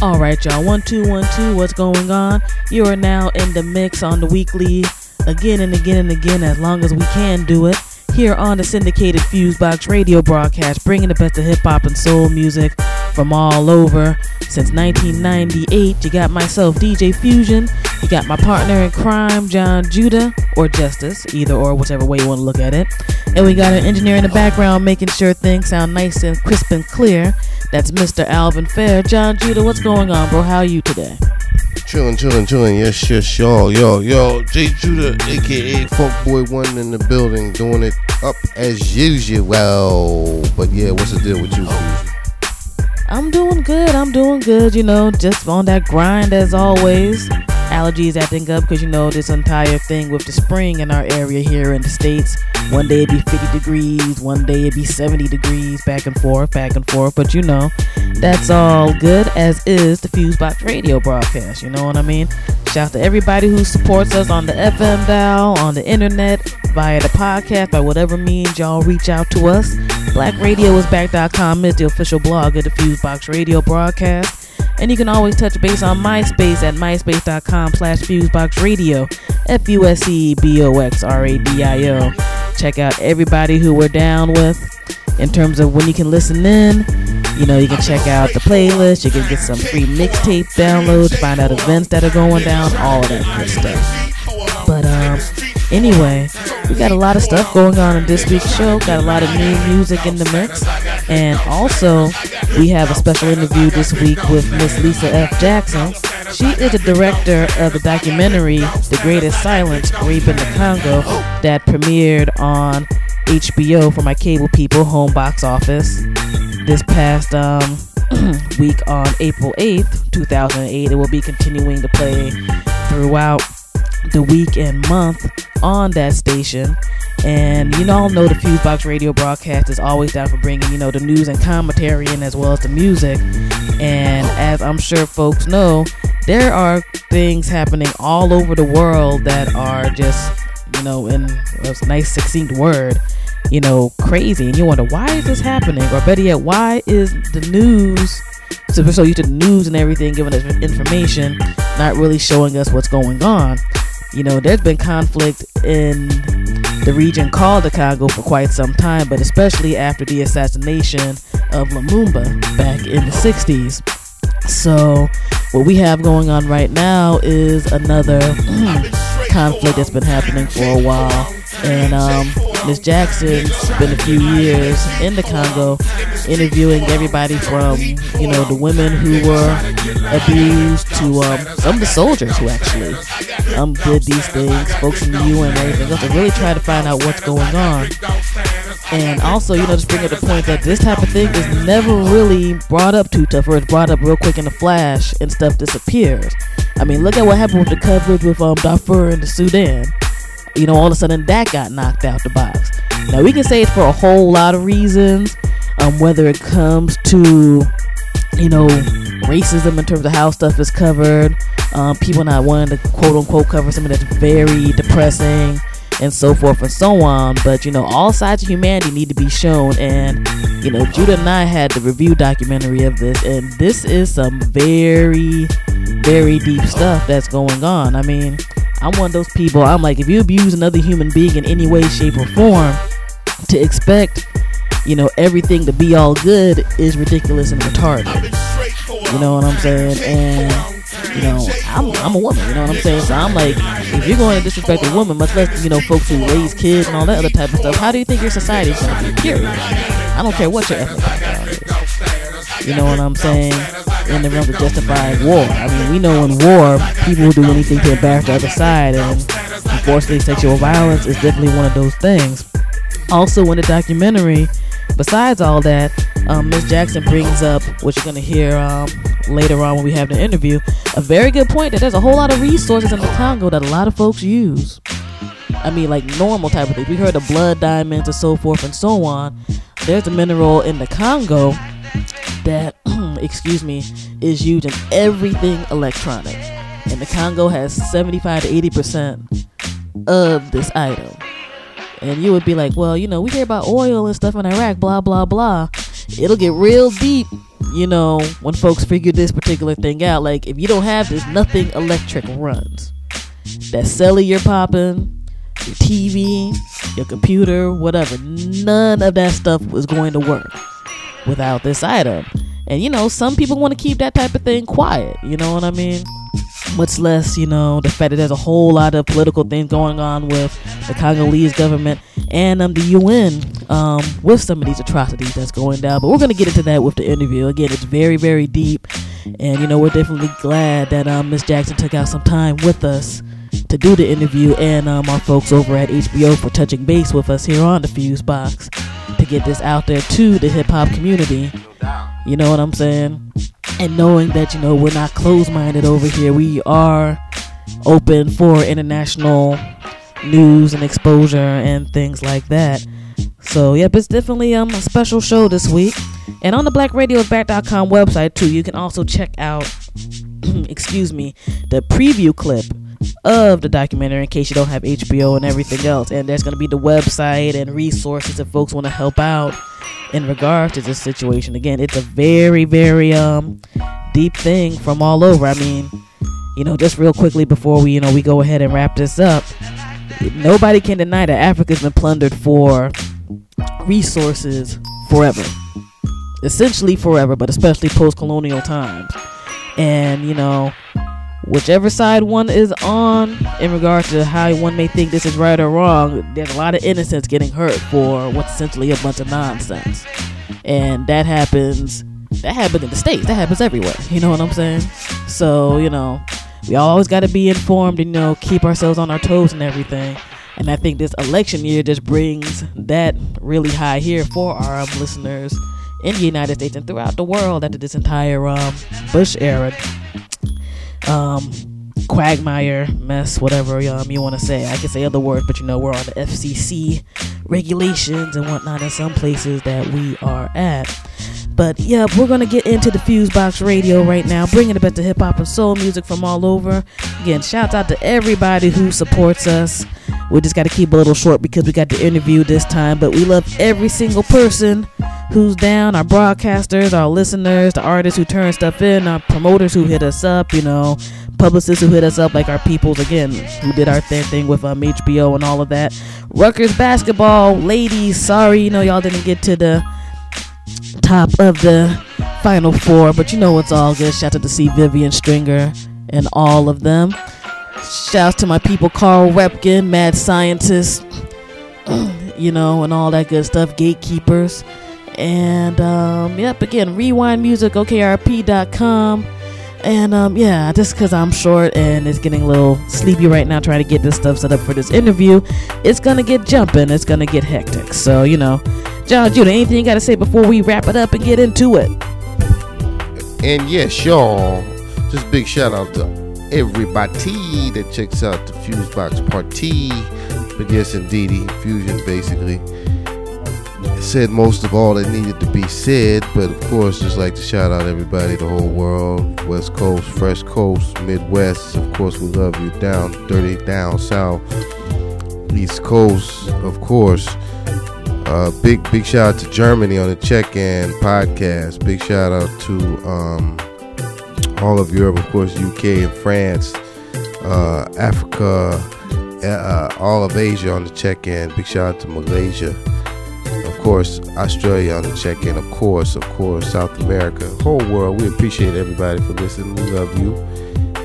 All right, y'all. One, two, one, two. What's going on? You are now in the mix on the weekly, again and again and again, as long as we can do it. Here on the syndicated Fusebox radio broadcast, bringing the best of hip hop and soul music from all over. Since 1998, you got myself, DJ Fusion. You got my partner in crime, John Judah, or Justice, either or, whichever way you want to look at it. And we got an engineer in the background making sure things sound nice and crisp and clear. That's Mr. Alvin Fair. John Judah, what's going on, bro? How are you today? Chillin', chillin', chillin', yes, yes, y'all, yo, yo, J. Judah, aka Funk Boy One in the building, doing it up as usual. But yeah, what's the deal with you? I'm doing good. I'm doing good. You know, just on that grind as always allergies acting up because you know this entire thing with the spring in our area here in the states. One day it'd be 50 degrees, one day it'd be 70 degrees, back and forth, back and forth. But you know, that's all good as is the Fusebox radio broadcast. You know what I mean? Shout out to everybody who supports us on the FM dial, on the internet, via the podcast, by whatever means y'all reach out to us. BlackRadioIsBack.com is the official blog of the Fusebox radio broadcast. And you can always touch base on MySpace at myspace.com slash fuseboxradio, F-U-S-E-B-O-X-R-A-D-I-O. Check out everybody who we're down with in terms of when you can listen in. You know, you can check out the playlist, you can get some free mixtape downloads, find out events that are going down, all that good stuff. But um anyway, we got a lot of stuff going on in this week's show. Got a lot of new music in the mix. And also, we have a special interview this week with Miss Lisa F. Jackson. She is the director of the documentary The Greatest Silence, Rape in the Congo, that premiered on HBO for my cable people home box office this past um, week on April 8th, 2008. It will be continuing to play throughout the week and month on that station. And you all know the Fusebox radio broadcast is always down for bringing, you know, the news and commentary in as well as the music. And as I'm sure folks know, there are things happening all over the world that are just, you know, in a nice succinct word, you know, crazy. And you wonder, why is this happening? Or better yet, why is the news so we're so used to the news and everything giving us information, not really showing us what's going on. You know, there's been conflict in the region called the Congo for quite some time, but especially after the assassination of Lumumba back in the 60s. So, what we have going on right now is another conflict that's been happening for a while. And um, Miss Jackson's been a few years in the Congo interviewing everybody from, you know, the women who were abused to um, some of the soldiers who actually um, did these things, folks in the UN everything else, to really try to find out what's going on. And also, you know, just bring up the point that this type of thing is never really brought up too tough, or it's brought up real quick in a flash and stuff disappears. I mean, look at what happened with the coverage with um, Darfur and the Sudan. You know, all of a sudden that got knocked out the box. Now, we can say it's for a whole lot of reasons, um, whether it comes to, you know, racism in terms of how stuff is covered, um, people not wanting to quote unquote cover something that's very depressing and so forth and so on. But you know, all sides of humanity need to be shown. And you know, Judah and I had the review documentary of this, and this is some very, very deep stuff that's going on. I mean, I'm one of those people. I'm like, if you abuse another human being in any way, shape, or form, to expect, you know, everything to be all good is ridiculous and retarded. You know what I'm saying? And you know, I'm, I'm a woman, you know what I'm saying? So I'm like, if you're going to disrespect a woman, much less, you know, folks who raise kids and all that other type of stuff, how do you think your society is going to be? Period. I don't care what your ethnic background is. You know what I'm saying? In the realm of justifying war. I mean, we know in war, people will do anything to embarrass the other side, and unfortunately, sexual violence is definitely one of those things. Also, in the documentary, besides all that, um, Miss Jackson brings up, which you're going to hear um, later on when we have the interview, a very good point that there's a whole lot of resources in the Congo that a lot of folks use. I mean, like normal type of things. We heard of blood diamonds and so forth and so on. There's a mineral in the Congo that, excuse me, is used in everything electronic. And the Congo has 75 to 80% of this item. And you would be like, well, you know, we hear about oil and stuff in Iraq, blah, blah, blah. It'll get real deep you know, when folks figure this particular thing out, like if you don't have this, nothing electric runs. That celly you're popping, your TV, your computer, whatever, none of that stuff was going to work without this item. And you know, some people want to keep that type of thing quiet. You know what I mean? Much less, you know, the fact that there's a whole lot of political things going on with the Congolese government and um, the UN um, with some of these atrocities that's going down. But we're going to get into that with the interview. Again, it's very, very deep. And, you know, we're definitely glad that um, Miss Jackson took out some time with us to do the interview and um, our folks over at HBO for touching base with us here on the Fuse Box to get this out there to the hip hop community. You know what I'm saying? And knowing that, you know, we're not closed minded over here, we are open for international news and exposure and things like that. So, yep, it's definitely um, a special show this week. And on the blackradioback.com website, too, you can also check out, excuse me, the preview clip of the documentary in case you don't have HBO and everything else. And there's going to be the website and resources if folks want to help out in regards to this situation. Again, it's a very, very um deep thing from all over. I mean, you know, just real quickly before we, you know, we go ahead and wrap this up. Nobody can deny that Africa's been plundered for resources forever. Essentially forever, but especially post-colonial times. And, you know, whichever side one is on in regard to how one may think this is right or wrong, there's a lot of innocents getting hurt for what's essentially a bunch of nonsense. And that happens that happens in the States. That happens everywhere. You know what I'm saying? So, you know, we always gotta be informed and you know, keep ourselves on our toes and everything. And I think this election year just brings that really high here for our um, listeners in the United States and throughout the world after this entire um, Bush era um, quagmire mess, whatever um, you want to say. I can say other words, but you know, we're on the FCC regulations and whatnot in some places that we are at. But yeah, we're gonna get into the Fusebox Radio right now, bringing the best of hip hop and soul music from all over. Again, shouts out to everybody who supports us. We just got to keep a little short because we got the interview this time, but we love every single person who's down, our broadcasters, our listeners, the artists who turn stuff in, our promoters who hit us up, you know, publicists who hit us up, like our peoples again, who did our thing, thing with um, HBO and all of that. Rutgers basketball, ladies, sorry, you know, y'all didn't get to the top of the final four, but you know it's all good. Shout out to C. Vivian Stringer and all of them. Shouts to my people, Carl Repkin, Mad Scientist, you know, and all that good stuff, Gatekeepers. And, um, yep, again, Rewind Music, OKRP.com. And, um, yeah, just because I'm short and it's getting a little sleepy right now trying to get this stuff set up for this interview, it's going to get jumping. It's going to get hectic. So, you know, John Judah, anything you got to say before we wrap it up and get into it? And yes, y'all, just big shout out to everybody that checks out the Fusebox Party. But yes, indeedy, Fusion basically said most of all that needed to be said. But of course, just like to shout out everybody, the whole world, West Coast, Fresh Coast, Midwest. Of course, we love you down, dirty down south, East Coast, of course. Uh, big big shout out to Germany on the check-in podcast. Big shout out to um, all of Europe, of course, UK and France, uh, Africa, uh, all of Asia on the check-in. Big shout out to Malaysia, of course, Australia on the check-in. Of course, of course, South America, whole world. We appreciate everybody for listening. We love you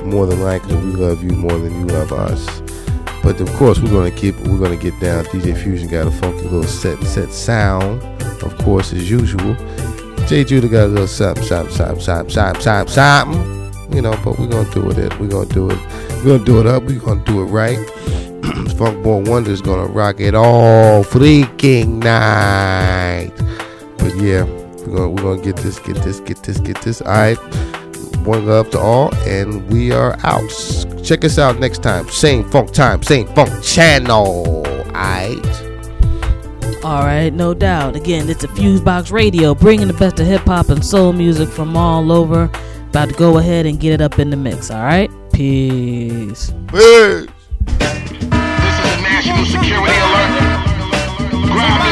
more than likely. We love you more than you love us. But of course, we're gonna keep. We're gonna get down. DJ Fusion got a funky little set set sound, of course, as usual. J Judah got a little something, something, something, something, something, something, something. You know, but we're gonna do it. We're gonna do it. We're gonna do it up. We're gonna do it right. Funk Born Wonder is gonna rock it all freaking night. But yeah, we're gonna we're gonna get this, get this, get this, get this. All right. One love to all, and we are out. Check us out next time. Same funk time, same funk channel. Alright. All right, no doubt. Again, it's a Fusebox Radio, bringing the best of hip hop and soul music from all over. About to go ahead and get it up in the mix. All right, peace. Peace. This is a national security alert. Ground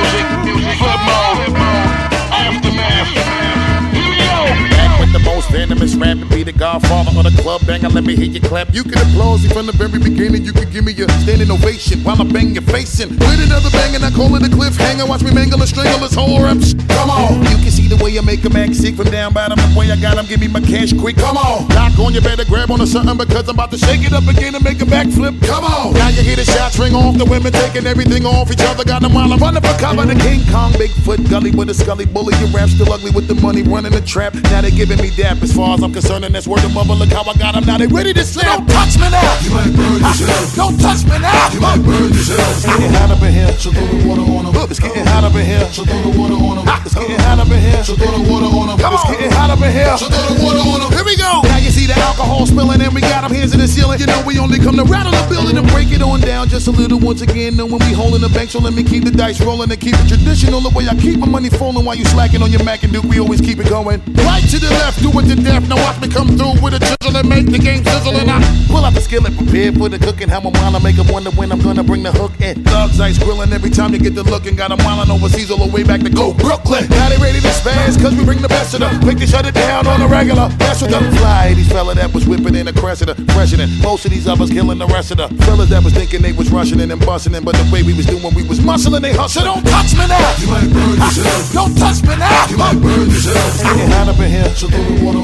rap and be the godfather of the club banger. Let me hear you clap. You can applause me from the very beginning. You can give me a standing ovation while I bang your face in. With another bang and I call it a cliffhanger. Watch me mangle and strangle this whole rap. Come on. You can see the way I make 'em act sick from down bottom. The way I got 'em, give me my cash quick. Come on. Lock on, you better grab onto something because I'm about to shake it up again and make a backflip. Come on. Now you hear the shots ring off. The women taking everything off each other. Got them while I'm running for cover. The King Kong, Bigfoot, gully with a scully bully. Your rap still ugly with the money running the trap. Now they giving me dap as far as I'm concerned. And that's word of mother. Look how I got 'em. Now they ready to slap. Don't touch me now. You might burn yourself. Don't touch me now. You might burn yourself. It's getting hot up in here. So throw the water on 'em. It's getting hot up in here. So throw the water on 'em. It's getting hot up in here. So throw the water on 'em. It's getting hot up in here. So throw the water on 'em. Here we go. Now you see the alcohol spilling and we got them hands in the ceiling. You know we only come to rattle the building and break it on down just a little once again. Knowing we holding the bank, so let me keep the dice rolling and keep it traditional. The way I keep my money falling while you slacking on your Mac and Duke, we always keep it going. Right to the left, do it to death. Now watch me come through with a chisel and make the game sizzle. And I pull out the skillet, prepared for the cooking. How I'm while I make 'em wonder when I'm gonna bring the hook in. Thugs ice grilling every time you get the looking. Got 'em wildin' overseas all the way back to go Brooklyn. Now they ready to spaz, cause we bring the best of them. Quick to shut it down on a regular. That's what the fly. These fella that was whipping in a Cressida, president. Most of these others killing the rest of the fellas that was thinking they was rushing in and busting in. But the way we was doing, we was muscling, they hustle. Don't touch me now. You might burn yourself. Don't touch me now. You might burn yourself. Getting hot up in here. The water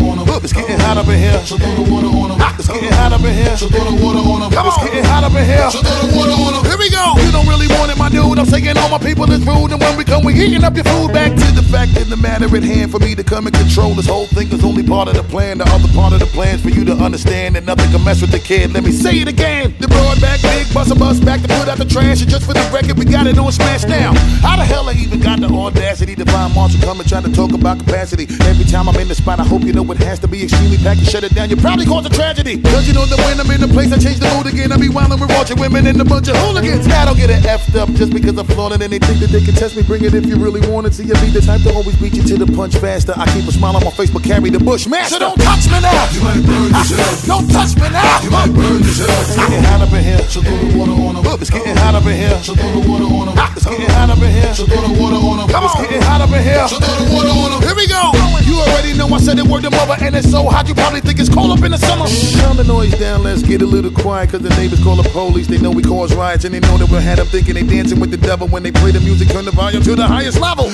It's getting hot up in here. So throw the water on 'em. It's getting hot up in here. So throw the water on. It's getting hot up in here. So throw the water on 'em. Here we go. You don't really want it, my dude. I'm saying all people is rude, and when we come, we heating up your food. Back to the fact of the matter at hand for me to come and control this whole thing is only part of the plan. The other part of the plan is for you to understand that nothing can mess with the kid. Let me say it again. The broad back, big bust a bus back to put out the trash, and just for the record, we got it on smash now. How the hell I even got the audacity to find Marshall come and try to talk about capacity? Every time I'm in the spot, I hope you know it has to be extremely packed. You shut it down, you probably cause a tragedy. Cause you know that when I'm in the place, I change the mood again. I be wildin' with watching women and a bunch of hooligans. I don't get it effed up just because I'm flaunting and they think that they can test me. Bring it if you really want it. See, you be the type to always beat you to the punch faster. I keep a smile on my face, but carry the bush master. So don't touch me now. You might burn yourself. Don't touch me now. You might burn yourself. It's getting hot up in here. So throw the water on 'em. It's getting hot up in here. So throw the water on 'em. It's getting hot up in here. So throw the water on 'em. It's getting hot up in here. So throw the water on 'em. Here we go. You already know I said it word to mother, and it's so hot you probably think it's cold up in the summer. Calm the noise down, let's get a little quiet, cause the neighbors call the police. They know we cause riots, and they know that we had them thinking they dancing with the devil when they play the music, turn the volume to the highest level.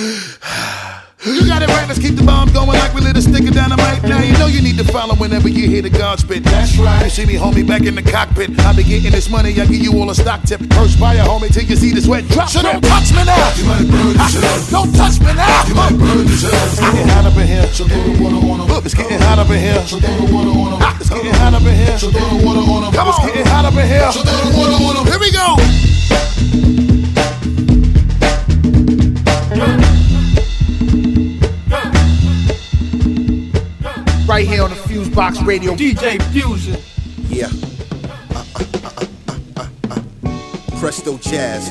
You got it right, let's keep the bomb going like we lit a stick of dynamite. Now you know you need to follow whenever you hear the God spit. That's right. You see me, homie, back in the cockpit. I be getting this money, I give you all a stock tip. Perspire, homie, till you see the sweat drop. So don't touch me now. You might burn yourself. Don't touch me now. You might burn yourself. It's getting hot up in here. So throw the water on. It's getting hot up in here. So throw the water on 'em. It's getting hot up in here. So throw the water on 'em. It's getting hot up in here. So throw the water on. Here we go. Right here on the Fuse Box Radio. DJ Fusion. Yeah. Uh, uh, uh. Presto Jazz.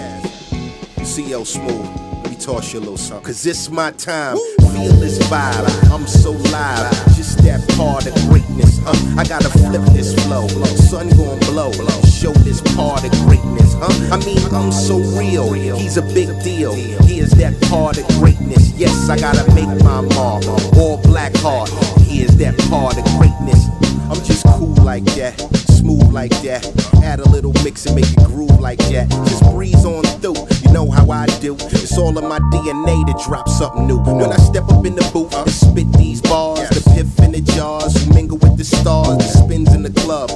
CL Smooth. Let me toss you a little something. Cause it's my time. Feel this vibe. I'm so live. Just that part of greatness. Uh, I gotta flip this flow. Sun gon' blow. Show this part of greatness. Huh? I mean, I'm so real. He's a big deal. He is that part of greatness. Yes, I gotta make my mark. All black heart. Here's that part of greatness. I'm just cool like that, smooth like that. Add a little mix and make it groove like that. Just breeze on through, you know how I do. It's all in my DNA to drop something new. When I step up in the booth and spit these bars, the piff in the jars, mingle with the stars, the spins in the club.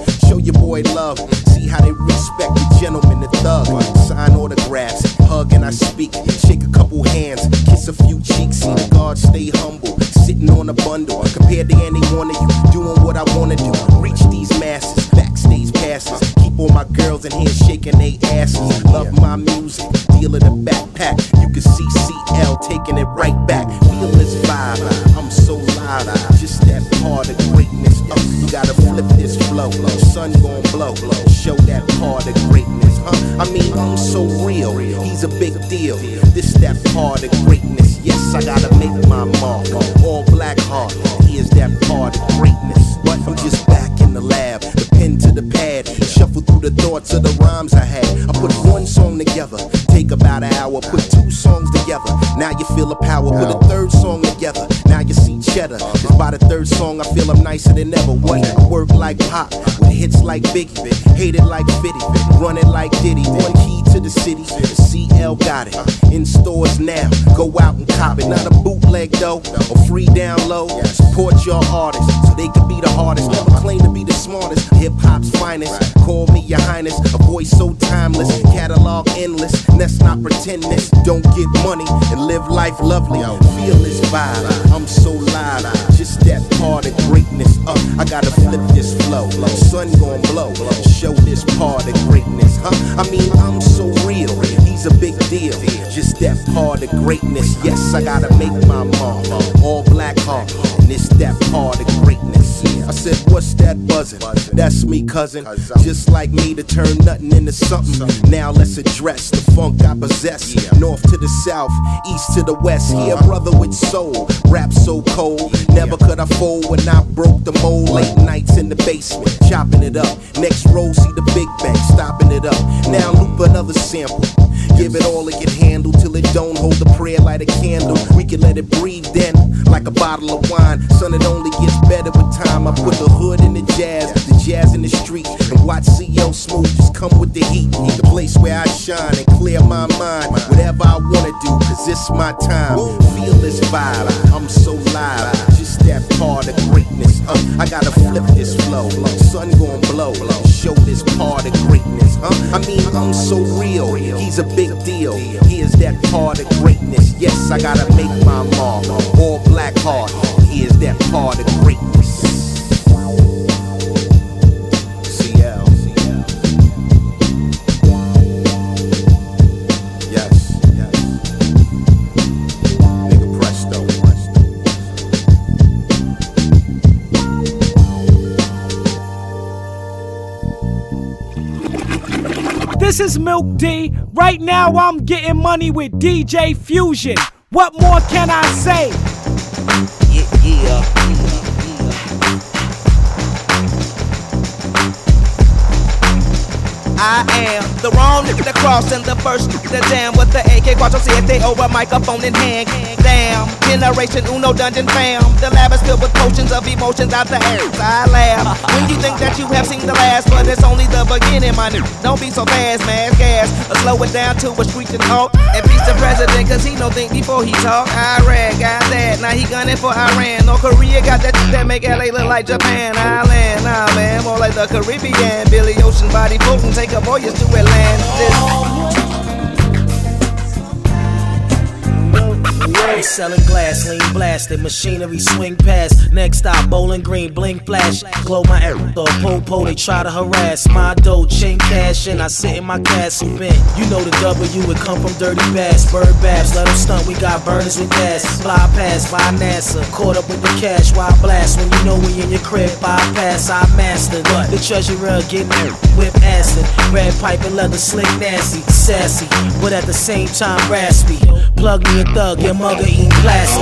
Your boy love, see how they respect the gentleman, the thug. Sign autographs, hug and I speak, shake a couple hands, kiss a few cheeks. See the guard stay humble, sitting on a bundle. Compared to any one of you, doing what I wanna do. Reach these masses, backstage passes. Keep all my girls in here shaking they asses. Love my music, deal in the backpack. You can see CL taking it right back. Feel this vibe, I'm so live. Just that part of greatness. Uh, you gotta flip this flow. Sun gon' blow. blow. Show that part of greatness, huh? I mean, I'm so real. He's a big deal. This that part of greatness. Yes, I gotta make my mark. All black heart. He is that part of greatness. But I'm just back in the lab. The pen to the pad. Shuffle through the thoughts of the rhymes I had. I put one song together. Take about an hour. Put two songs together. Now you feel the power. Put a third song together. Now you see cheddar. Cause by the third song, I feel I'm nicer than ever. What? Work like pop, with hits like Biggie, hated like Fitty, running like Diddy. One key to the city, the CL got it. In stores now, go out and cop it. Not a bootleg though, or free download. Support your artists, so they can be the hardest. Never claim to be the smartest. Hip hop's finest. Call me your highness, a voice so timeless, catalog endless. Let's not pretend this. Don't get money and live life lovely. Feel this vibe, I'm so live. Just that part of greatness. Uh, I gotta flip this flow. Sun gon' blow. Show this part of greatness, huh? I mean, I'm so real. He's a big deal. Just that part of greatness. Yes, I gotta make my mark. All black heart. And it's that part of greatness. I said, what's that buzzing? That's me, cousin. Just like me to turn nothing into something. Now let's address the funk I possess. North to the south, east to the west. Here, brother with soul. Rap so cold. Never could I fold when I broke the mold. Late nights in the basement, chopping it up. Next row, see the big bang, stopping it up. Now loop another sample. Give it all it can handle till it don't hold the prayer like a candle. We can let it breathe then, like a bottle of wine. Son, it only gets better with time. I put the hood in the jazz, the jazz in the street, and watch CL Smooth just come with the heat. The place where I shine and clear my mind. Whatever I wanna do, cause it's my time. Feel this vibe, I'm so live. That part of greatness. Uh, I gotta flip this flow. Sun gon' blow. Show this part of greatness. Huh? I mean, I'm so real. He's a big deal. He is that part of greatness. Yes, I gotta make my mark. All black heart. Here's that part of greatness. This is Milk D. Right now I'm getting money with DJ Fusion. What more can I say? Yeah, yeah. I am the wrong nigga crossing the first the damn with the AK Quattro Siete over microphone in hand. Damn, generation Uno dungeon fam. The lab is filled with potions of emotions out the air. I laugh when you think that you have seen the last, but it's only the beginning, my nigga. Don't be so fast, man. Gas, slow it down to a screeching halt. And peace the president, cause he don't think before he talk. Iraq got that, now he gunning for Iran. North Korea got that shit that make LA look like Japan Island. Nah, man, more like the Caribbean. Billy Ocean body floating, take a voyage to Atlantis. They selling glass, lean blasted, machinery swing past. Next stop, bowling green, blink flash. Glow my arrow, the po they try to harass. My dough, chain cash, and I sit in my castle bent. You know the W, it come from dirty bass. Bird babs, let them stunt, we got burners with gas. Fly past by NASA, caught up with the cash, why blast? When you know we in your crib, bypass, I mastered. What? The treasurer getting whip acid. Red pipe and leather slick, nasty, sassy, but at the same time raspy. Plug me a thug, your mugger eating plaster.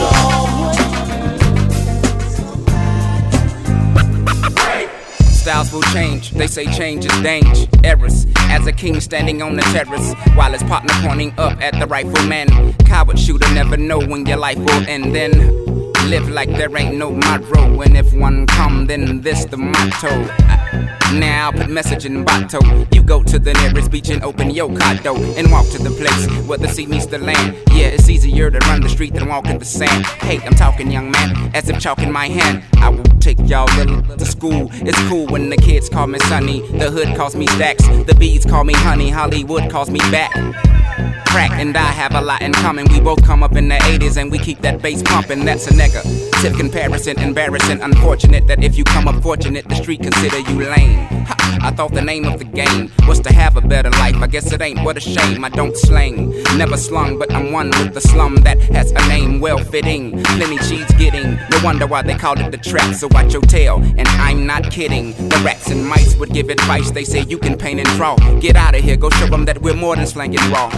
Styles will change, they say change is dangerous. Errors, as a king standing on the terrace, while his partner pointing up at the rifleman. Coward shooter never know when your life will end. Then live like there ain't no tomorrow, and if one come, then this the motto. Now put message in bottle. You go to the nearest beach and open your condo and walk to the place where the sea meets the land. Yeah, it's easier to run the street than walk in the sand. Hey, I'm talking, young man, as if chalk in my hand. I will take y'all little to school. It's cool when the kids call me Sonny. The hood calls me Stacks. The beats call me Honey. Hollywood calls me back. Crack and I have a lot in common. We both come up in the 80s and we keep that bass pumping. That's a negative comparison, embarrassing. Unfortunate that if you come up fortunate, the street consider you lame. Ha, I thought the name of the game was to have a better life. I guess it ain't. What a shame. I don't slang, never slung, but I'm one with the slum that has a name well fitting. Plenty cheese getting. No wonder why they called it the trap. So watch your tail, and I'm not kidding. The rats and mice would give advice. They say you can paint and draw. Get out of here, go show them that we're more than slanging raw.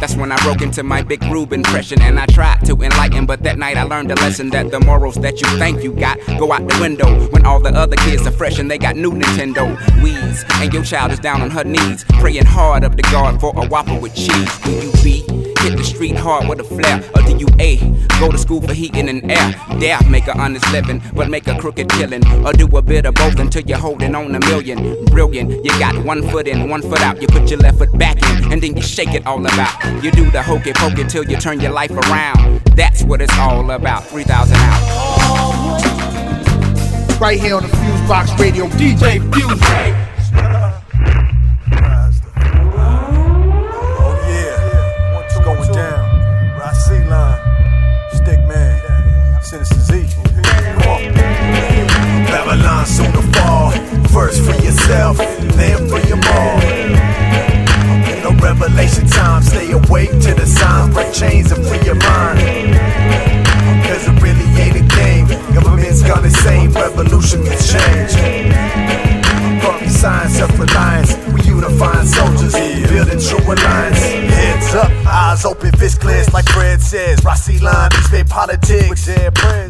That's when I broke into my big groove impression and I tried to enlighten, but that night I learned a lesson that the morals that you think you got go out the window when all the other kids are fresh and they got new Nintendo Wii's and your child is down on her knees praying hard up to God for a Whopper with cheese. Do you be hit the street hard with a flair, or do you A go to school for heating and air? Dare make a honest living, but make a crooked killing, or do a bit of both until you're holding on a million. Brilliant, you got one foot in, one foot out. You put your left foot back in, and then you shake it all about. You do the hokey pokey till you turn your life around. That's what it's all about. 3,000 out. Right here on the Fuse Box Radio, DJ Fuse. Oh soon to fall. First for yourself, then for your all. Ain't no revelation time. Stay awake to the signs, break chains and free your mind. Cause it Government's gone insane, revolution means change. Science, self-reliance. We unifying soldiers, building true alliance. Heads up, eyes open, fist clenched, like Fred says. Rossi line, East Bay politics.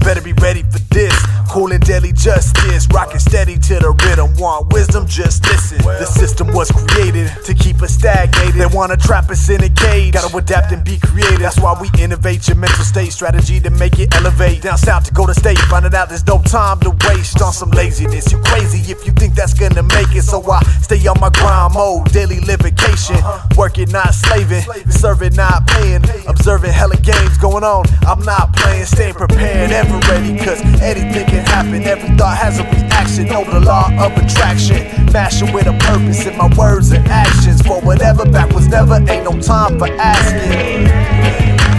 Better be ready for this. Cool and deadly justice, rocking steady to the rhythm. Want wisdom? Just listen. The system was created to keep us stagnated. They wanna trap us in a cage. Gotta adapt and be creative. That's why we innovate your mental state strategy to make it elevate. Down south to go to state, finding out there's no time to waste on some laziness. You crazy if you think that's gonna make it. So I stay on my grind mode, daily livocation. Uh-huh. Working, not slaving, serving, not paying. Observing hella games going on. I'm not playing, staying prepared, ever ready. Cause anything can happen. Every thought has a reaction. Know the law of attraction. Mashing with a purpose in my words and actions. For whatever back was never, ain't no time for asking.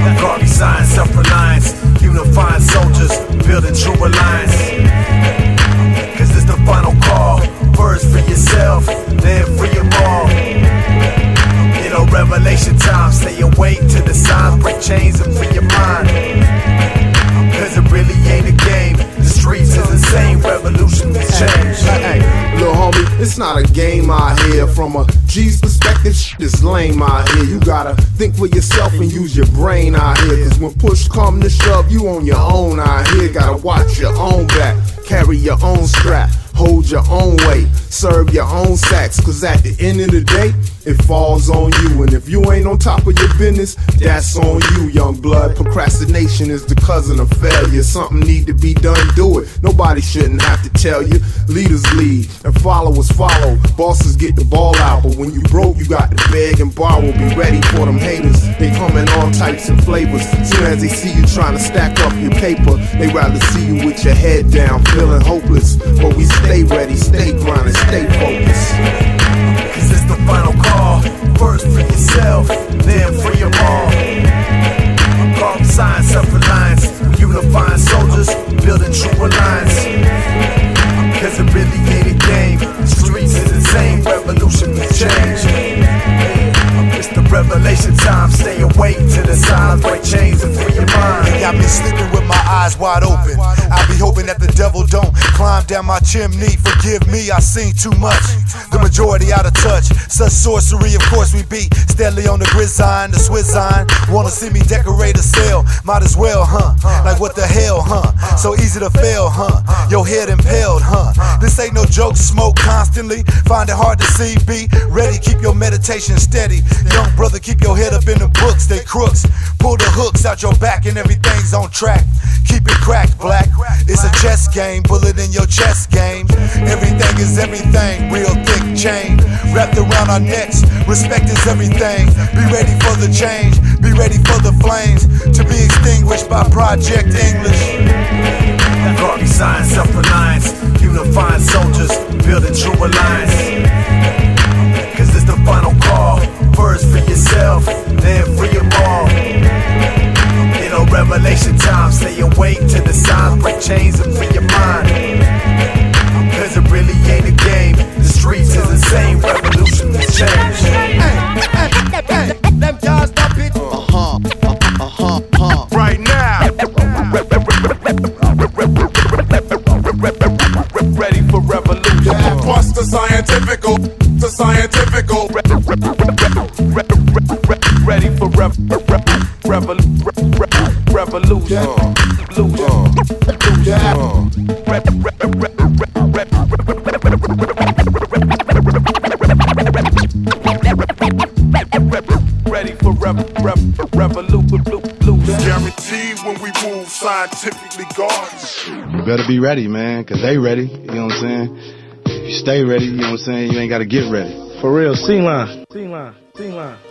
I'm Guardy science, self reliance. Unifying soldiers, building true alliance. Cause it's the final call. First for yourself, then for your all. You know, revelation time. Stay awake to the signs, break chains and free your mind. Cause it really ain't a game. The streets is insane, revolution is change. Hey, little homie, it's not a game out here. From a G's perspective, shit is lame out here. You gotta think for yourself and use your brain out here. Cause when push come to shove, you on your own out here. Gotta watch your own back, carry your own strap. Hold your own weight, serve your own sacks, cause at the end of the day, it falls on you. And if you ain't on top of your business, that's on you, young blood. Procrastination is the cousin of failure. Something need to be done, do it. Nobody shouldn't have to tell you. Leaders lead and followers follow. Bosses get the ball out, but when you broke, you got to beg and borrow. Be ready for them haters. They come in all types and flavors. Soon as they see you trying to stack up your paper, they rather see you with your head down, feeling hopeless. But we stay ready, stay grinding, stay focused. Cause it's the final call. First for yourself, then for your all. Guard science, self reliance. Unifying soldiers, building true alliance. Cause it really ain't a game. The streets is insane, revolution is change. Revelation time. Stay awake to the signs, break chains and free your mind. Got me sleeping with my eyes wide open. I be hoping that the devil don't climb down my chimney. Forgive me, I seen too much. The majority out of touch. Such sorcery, of course we be steadily on the gridiron, the Switzine. Wanna see me decorate a cell? Might as well, huh? Like what the hell, huh? So easy to fail, huh? Your head impaled, huh? This ain't no joke, smoke constantly. Find it hard to see, be ready, keep your meditation steady. Young brother, keep your head up in the books, they crooks. Pull the hooks out your back and everything's on track. Keep it cracked, black. It's a chess game, bullet in your chest game. Everything is everything, real thick chain. Wrapped around our necks, respect is everything. Be ready for the change, be ready for the flames to be extinguished by Project English. Guardy science, self reliance. Unifying soldiers, building true alliance. Cause it's the final call first for yourself, then for your mom. You know, revelation time, stay awake to the signs, break chains and free your mind. Cause it really ain't a game, the streets is the same. revolution has changed. Them jars stop it. Uh huh, uh huh, huh. Right now. Ready for revolution. What's the scientifical, The scientifical. rev, revolution. Ready for rev, rev, revolution. Guaranteed when we move scientifically. You better be ready, man, cause they ready. You know what I'm saying? If you stay ready, you know what I'm saying? You ain't gotta get ready. For real, C line. C line. C line.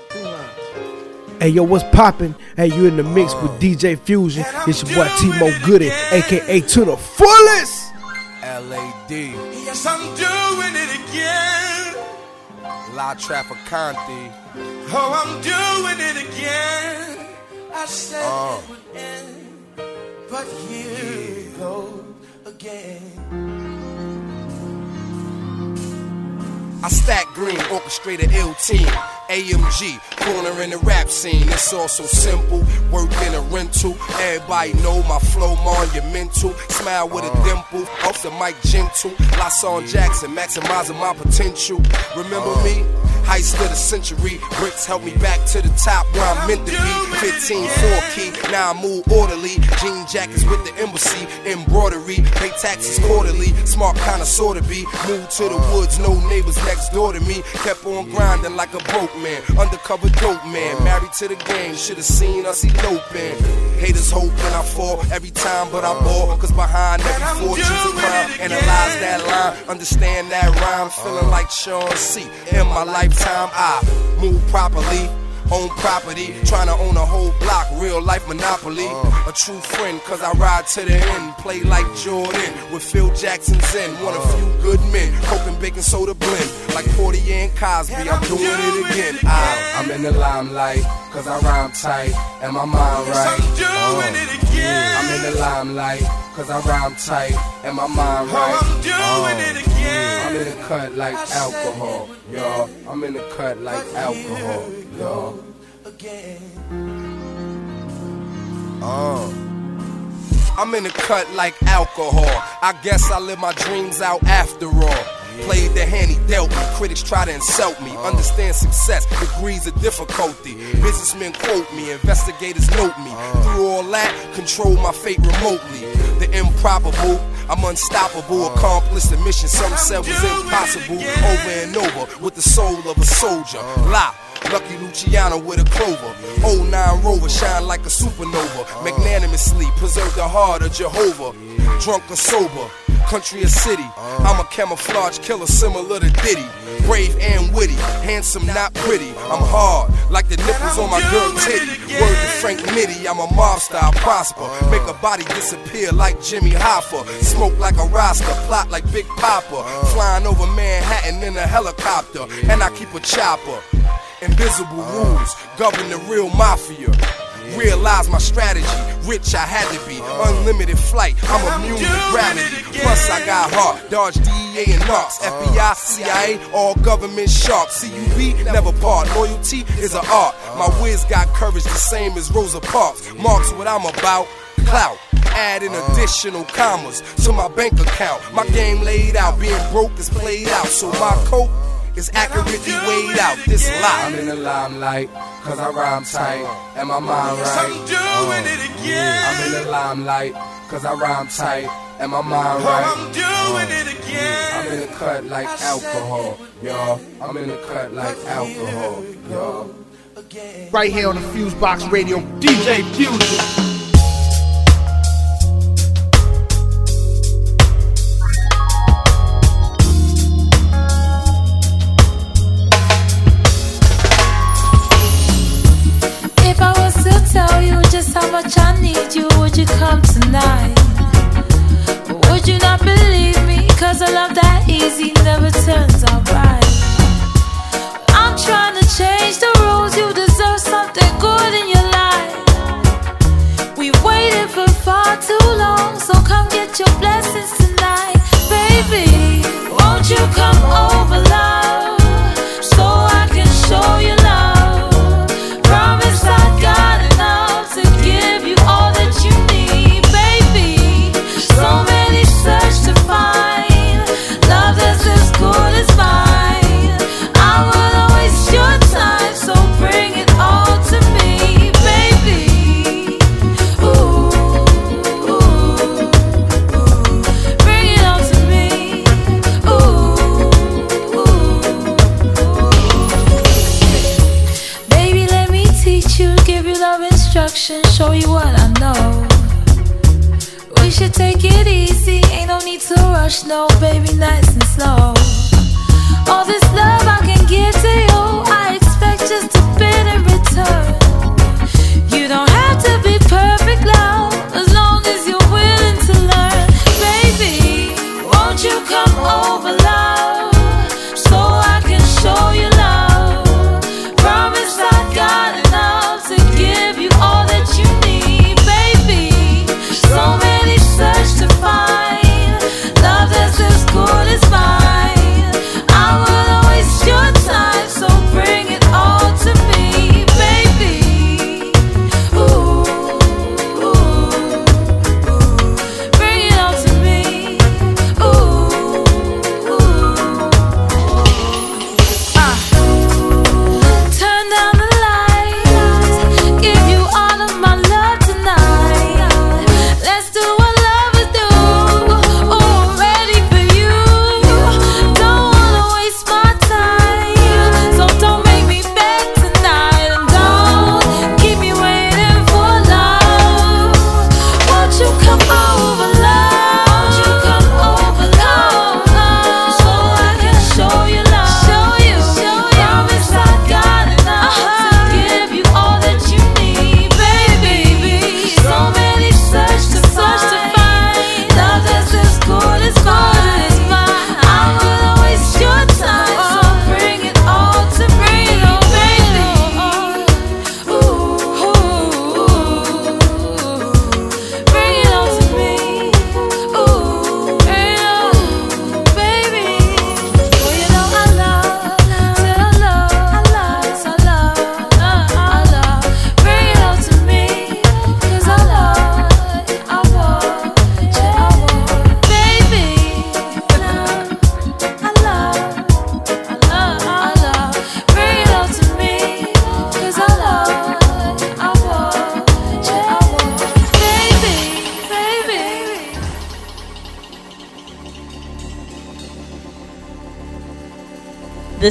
Hey yo, what's poppin'? Hey, you in the mix with DJ Fusion. It's your boy Timo Goody, aka to the fullest. LAD. Yes, I'm doing it again. La Traficante. Oh, I'm doing it again. I said Uh. it would end, but here we go again. I stack green, orchestrate an ill team. AMG, corner in the rap scene. It's all so simple. Work in a rental. Everybody know my flow monumental. Smile with a uh. dimple. Off the mic gentle. Lasson Jackson, maximizing my potential. Remember uh. me? Heist of the century. Bricks helped me back to the top where I'm meant to be. 15 4 key. Now I move orderly. Jean jackets with the embassy. Embroidery. Pay taxes quarterly. Smart kinda sorta be. Moved to the woods. No neighbors next door to me. Kept on grinding like a broke man. Undercover dope man. Married to the game. Should've seen us eloping. Haters hoping I fall every time, but I ball. Cause behind every fortune's a crime. Analyze that line. Understand that rhyme. Feeling like Sean C. In my lifetime, I move properly. Own property, trying to own a whole block, real life monopoly. A true friend, cause I ride to the end. Play like Jordan with Phil Jackson's in. One a few good men, hoping baking soda blend. Like Poitier and Cosby, I'm doing it again. I, ah, I'm in the limelight, cause I rhyme tight, and my mind right. I'm doing uh, it again. I'm in the limelight, cause I rhyme tight, and my mind oh, right. I'm doing uh, it again. I'm in the cut like alcohol, y'all. I'm in the cut like alcohol, y'all. Uh. I'm in the cut like alcohol. I guess I live my dreams out after all. Played the hand he dealt me. Critics try to insult me. Understand success, degrees of difficulty. Businessmen quote me, investigators note me. Through all that, control my fate remotely. The improbable, I'm unstoppable. Accomplished the mission some said was impossible. Over and over with the soul of a soldier. Lie. Lucky Luciano with a clover. 09 Rover shine like a supernova. Magnanimously preserve the heart of Jehovah. Drunk or sober, country or city. I'm a camouflage killer similar to Diddy. Brave and witty, handsome, not pretty. I'm hard, like the nipples on my girl titty. Word to Frank Nitty, I'm a mobster, I prosper. Make a body disappear like Jimmy Hoffa. Smoke like a roster, plot like Big Poppa. Flying over Manhattan in a helicopter, and I keep a chopper. Invisible rules govern the real mafia. Realize my strategy, rich I had to be. Unlimited flight, I'm immune to gravity. Plus, I got heart, dodge DEA and NOx. Uh, FBI, CIA, all government sharks. CUB, never part. Loyalty is an art. My uh. whiz got courage the same as Rosa Parks. Marks what I'm about, clout. Add in uh. additional commas to my bank account. My game laid out, being broke is played out. So my coat is accurately weighed out. This lie. I'm in the limelight, cause I rhyme tight, and my mind right. I'm doing it uh, again. I'm in the limelight, cause I rhyme tight, and my mind oh, right. I'm doing uh, it again. I'm in the cut like alcohol, y'all. I'm in the cut like alcohol, y'all. Right here on the Fusebox Radio, DJ Fusion. How much I need you, would you come tonight? Would you not believe me? Cause a love that easy never turns out right. I'm trying to change the rules, you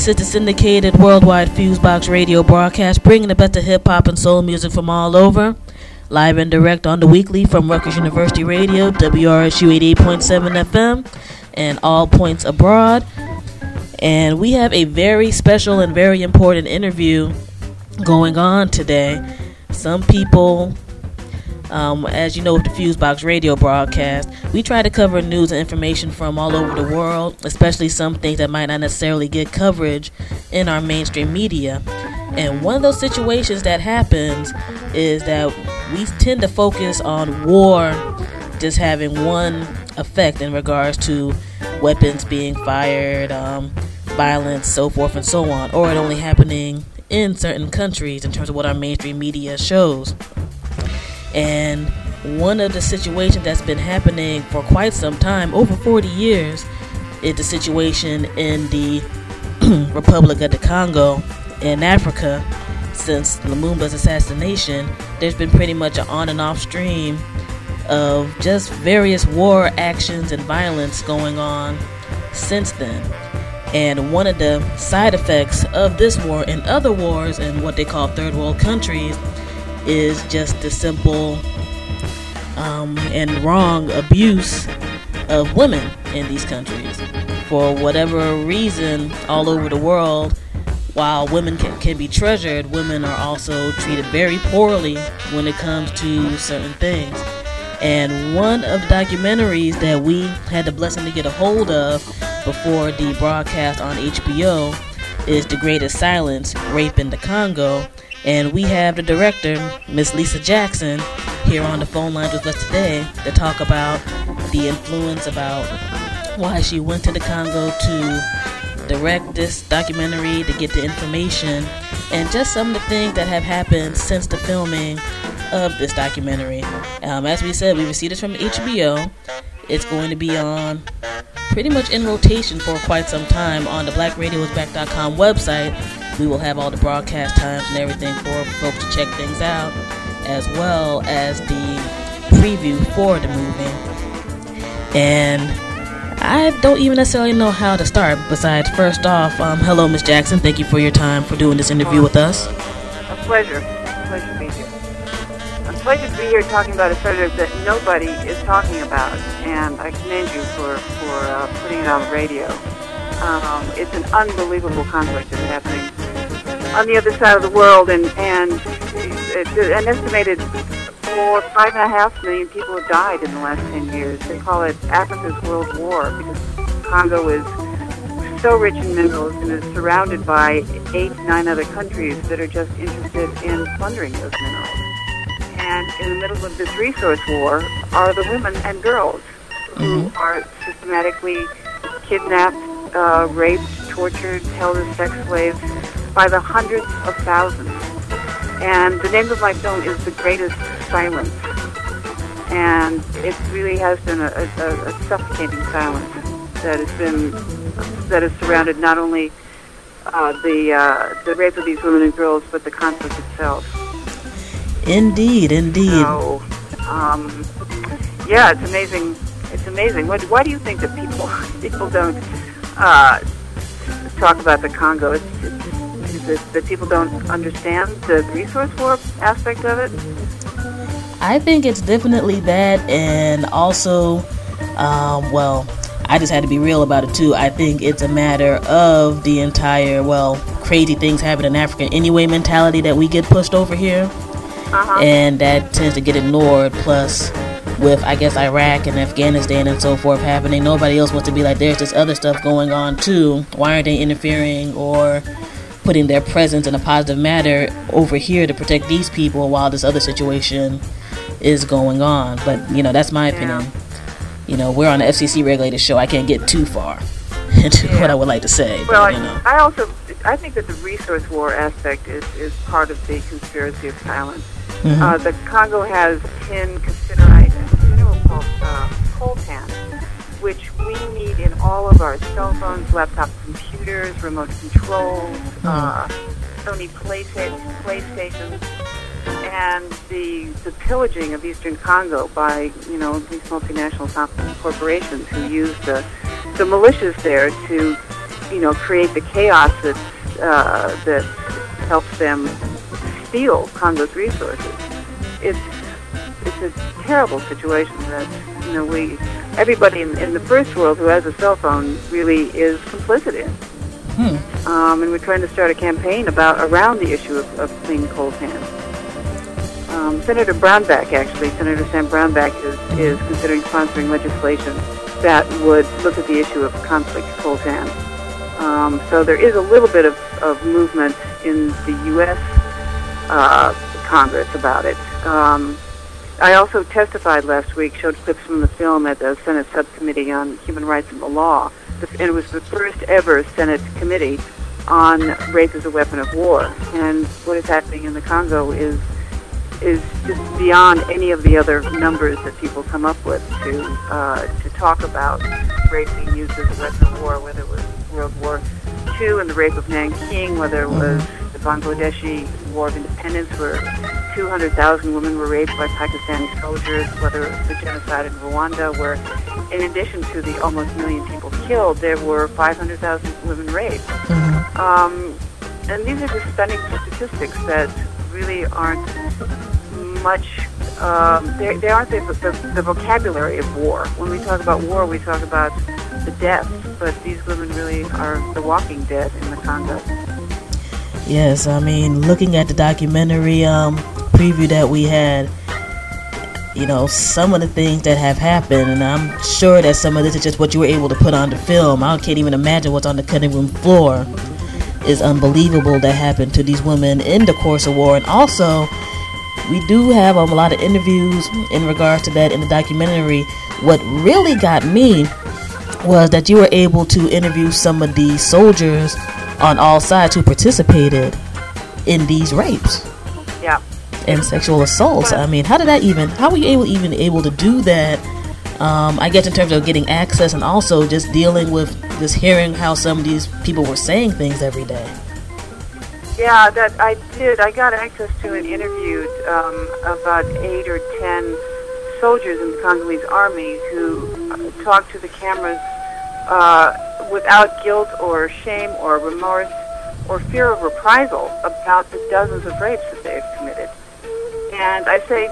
This is the syndicated worldwide Fusebox radio broadcast, bringing the best of hip hop and soul music from all over. Live and direct on the weekly from Rutgers University Radio, WRSU 88.7 FM, and all points abroad. And we have a very special and very important interview going on today. Some people um, as you know, with the Fusebox radio broadcast, we try to cover news and information from all over the world, especially some things that might not necessarily get coverage in our mainstream media. And one of those situations that happens is that we tend to focus on war just having one effect in regards to weapons being fired, um, violence, so forth and so on, or it only happening in certain countries in terms of what our mainstream media shows. And one of the situations that's been happening for quite some time, over 40 years, is the situation in the Republic of the Congo in Africa. Since Lumumba's assassination, there's been pretty much an on and off stream of just various war actions and violence going on since then. And one of the side effects of this war and other wars in what they call third world countries is just the simple and wrong abuse of women in these countries. For whatever reason, all over the world, while women can, can be treasured, women are also treated very poorly when it comes to certain things. And one of the documentaries that we had the blessing to get a hold of before the broadcast on HBO is The Greatest Silence Rape in the Congo. And we have the director, Miss Lisa Jackson, here on the phone lines with us today to talk about the influence about why she went to the Congo to direct this documentary, to get the information, and just some of the things that have happened since the filming of this documentary. Um, as we said, we received it from HBO. It's going to be on pretty much in rotation for quite some time on the blackradiosback.com website. We will have all the broadcast times and everything for folks to check things out, as well as the preview for the movie. And I don't even necessarily know how to start. Besides, first off, um, hello, Miss Jackson. Thank you for your time for doing this interview with us. A pleasure. A pleasure to be here. I'm pleasure to be here talking about a subject that nobody is talking about, and I commend you for for uh, putting it on the radio. Um, it's an unbelievable conflict that's happening on the other side of the world, and and it, an estimated four five and a half million people have died in the last ten years. They call it Africa's World War because Congo is so rich in minerals and is surrounded by eight, nine other countries that are just interested in plundering those minerals. And in the middle of this resource war are the women and girls who are systematically kidnapped, uh, raped, tortured, held as sex slaves by the hundreds of thousands. And the name of my film is The Greatest Silence. And it really has been a, a, a suffocating silence that has been that has surrounded not only uh, the uh, the rape of these women and girls, but the conflict itself. Indeed, indeed. So, um, yeah, it's amazing. It's amazing. What, why do you think that people people don't uh, talk about the Congo? It's, it's, it that people don't understand the resource war aspect of it? I think it's definitely that, and also, um, well, I just had to be real about it too. I think it's a matter of the entire, well, crazy things happen in Africa anyway mentality that we get pushed over here, Uh-huh. and that tends to get ignored. Plus, with I guess Iraq and Afghanistan and so forth happening, nobody else wants to be like, there's this other stuff going on too. Why aren't they interfering or putting their presence in a positive manner over here to protect these people while this other situation is going on? But you know, that's my opinion. You know, we're on the FCC regulated show. I can't get too far into what I would like to say. Well, but, you know. I, I also I think that the resource war aspect is, is part of the conspiracy of silence. Mhm. Uh, the Congo has tin cassiterite, and mineral called uh, coltan, which we need in all of our cell phones, laptop computers, remote controls, uh, Sony PlayStation, PlayStations, and the the pillaging of Eastern Congo by you know these multinational corporations who use the the militias there to you know create the chaos that uh, that helps them steal Congo's resources. It's it's a terrible situation that you know we everybody in, in the first world who has a cell phone really is complicit in. Hmm. Um, and we're trying to start a campaign about around the issue of, of clean coltan. Um, Senator Brownback, actually, Senator Sam Brownback is, is considering sponsoring legislation that would look at the issue of conflict coltan. Um, so there is a little bit of, of movement in the U.S. Uh, Congress about it. Um, I also testified last week, showed clips from the film at the Senate Subcommittee on Human Rights and the Law, and it was the first ever Senate committee on rape as a weapon of war. And what is happening in the Congo is is just beyond any of the other numbers that people come up with to uh, to talk about rape being used as a weapon of war, whether it was World War II and the rape of Nanking, whether it was the Bangladeshi War of Independence, where 200,000 women were raped by Pakistani soldiers, whether it was the genocide in Rwanda, where in addition to the almost million people killed, there were 500,000 women raped. Um, and these are just stunning statistics that really aren't much. Um, they, they aren't the, the, the vocabulary of war. When we talk about war, we talk about the deaths, but these women really are the walking dead in the Congo. Yes, I mean, looking at the documentary um, preview that we had, you know, some of the things that have happened, and I'm sure that some of this is just what you were able to put on the film. I can't even imagine what's on the cutting room floor. Is unbelievable that happened to these women in the course of war, and also we do have um, a lot of interviews in regards to that in the documentary. What really got me was that you were able to interview some of the soldiers on all sides who participated in these rapes Yeah. and sexual assaults. I mean, how did that even? How were you able even able to do that? Um, I guess in terms of getting access and also just dealing with just hearing how some of these people were saying things every day. Yeah, that I did. I got access to and interviewed um, about eight or ten soldiers in the Congolese army who uh, talked to the cameras uh, without guilt or shame or remorse or fear of reprisal about the dozens of rapes that they have committed. And I say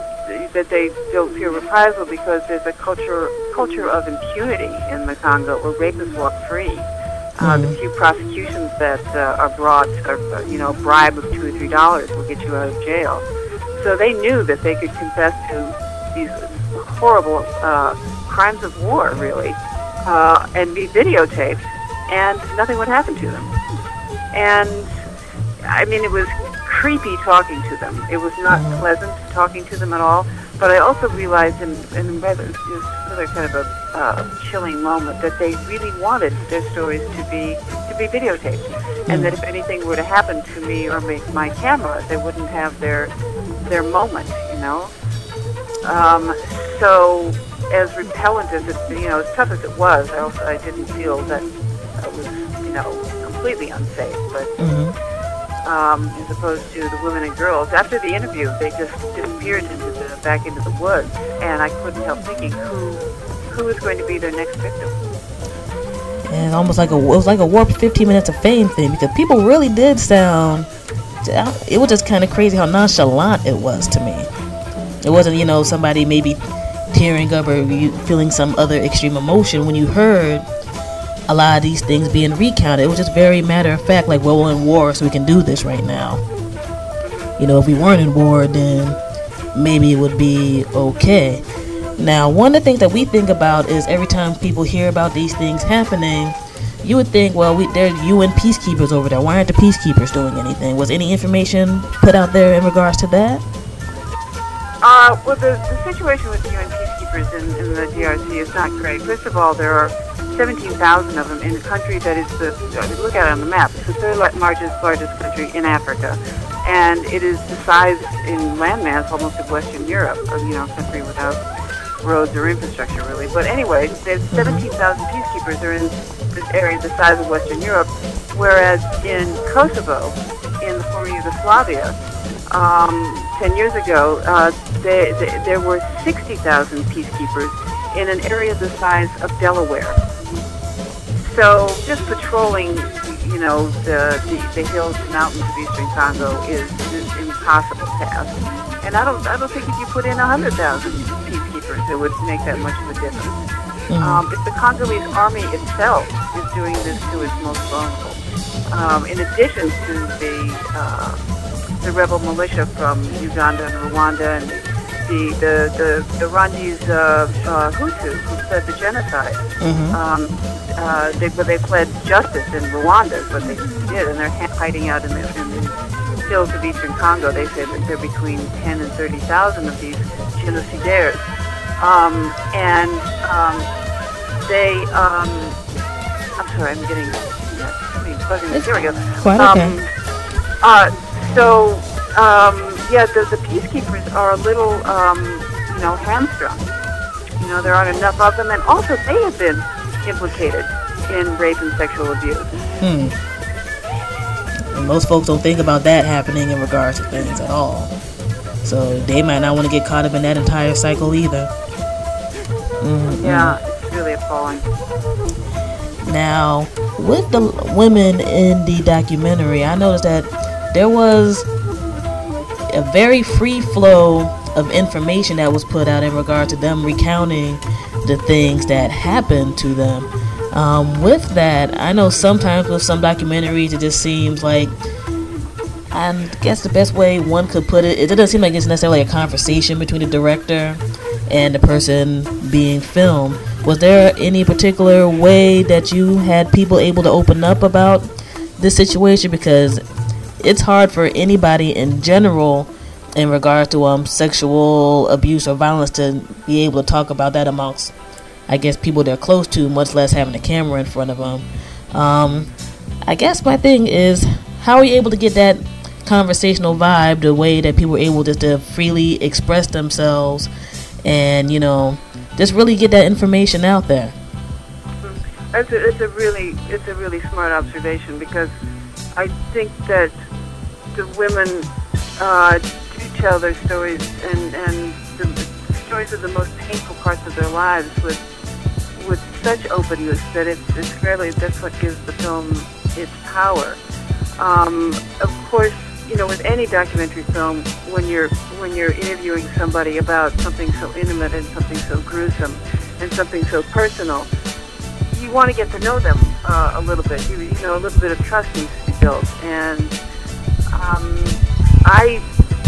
that they don't fear reprisal because there's a culture culture of impunity in the Congo where rapists walk free. Uh, the few prosecutions that uh, are brought, or, uh, you know, a bribe of two or three dollars will get you out of jail. So they knew that they could confess to these horrible uh, crimes of war, really, uh, and be videotaped, and nothing would happen to them. And I mean, it was creepy talking to them. It was not pleasant talking to them at all. But I also realized, in, in rather, it was rather kind of a uh, chilling moment, that they really wanted their stories to be to be videotaped, and that if anything were to happen to me or my, my camera, they wouldn't have their their moment, you know. Um, so, as repellent as it, you know, as tough as it was, I also I didn't feel that it was, you know, completely unsafe. But um, as opposed to the women and girls, after the interview, they just disappeared into the back into the woods, and I couldn't help thinking who who is going to be their next victim. and almost like a it was like a warped 15 minutes of fame thing because people really did sound it was just kind of crazy how nonchalant it was to me it wasn't you know somebody maybe tearing up or you feeling some other extreme emotion when you heard a lot of these things being recounted it was just very matter of fact like well we're in war so we can do this right now you know if we weren't in war then maybe it would be okay now, one of the things that we think about is every time people hear about these things happening, you would think, well, we, they're UN peacekeepers over there. Why aren't the peacekeepers doing anything? Was any information put out there in regards to that? Uh, well, the, the situation with the UN in, in the DRC is not great. First of all, there are 17,000 of them in a country that is the, uh, look at it on the map, it's the third la- largest, largest country in Africa. And it is the size in landmass almost of Western Europe, of, you know, a country without roads or infrastructure really. But anyway, there's 17,000 peacekeepers are in this area the size of Western Europe, whereas in Kosovo, in the former Yugoslavia, um, 10 years ago, uh, they, they, there were 60,000 peacekeepers in an area the size of Delaware. So just patrolling, you know, the, the, the hills and mountains of eastern Congo is, is an impossible task. And I don't, I don't think if you put in 100,000 peacekeepers, it would make that much of a difference. Um, if the Congolese army itself is doing this to its most vulnerable, um, in addition to the uh, the rebel militia from Uganda and Rwanda and the the the, the Rwandese uh, uh, Hutu who fled the genocide. Mhm. Um, uh, they, but they fled justice in Rwanda, is what they did, and they're hiding out in the, in the hills of eastern Congo. They say that there are between 10 and 30,000 of these genocidaires. Um, and um, they, um, I'm sorry, I'm getting, yeah, somebody's bugging me. Here we go. Quite um, okay. uh, so, um, yeah, the, the peacekeepers are a little, um, you know, hamstrung. You know, there aren't enough of them, and also they have been implicated in rape and sexual abuse. Hmm. And most folks don't think about that happening in regards to things at all. So they might not want to get caught up in that entire cycle either. Mhm. Yeah, it's really appalling. Now, with the women in the documentary, I noticed that there was a very free flow of information that was put out in regard to them recounting the things that happened to them. Um, with that, I know sometimes with some documentaries, it just seems like I guess the best way one could put it, it doesn't seem like it's necessarily a conversation between the director and the person being filmed. Was there any particular way that you had people able to open up about this situation? Because it's hard for anybody in general, in regard to um sexual abuse or violence, to be able to talk about that amongst, I guess, people they're close to, much less having a camera in front of them. Um, I guess my thing is, how are you able to get that conversational vibe the way that people are able just to freely express themselves and you know just really get that information out there It's a, it's a really it's a really smart observation because I think that the women uh, do tell their stories and and the, the stories of the most painful parts of their lives with with such openness that it's it's really that's what gives the film its power. Um, of course, you know, with any documentary film, when you're when you're interviewing somebody about something so intimate and something so gruesome and something so personal, you want to get to know them uh, a little bit. You, you know, a little bit of trust needs to be built. And um, I,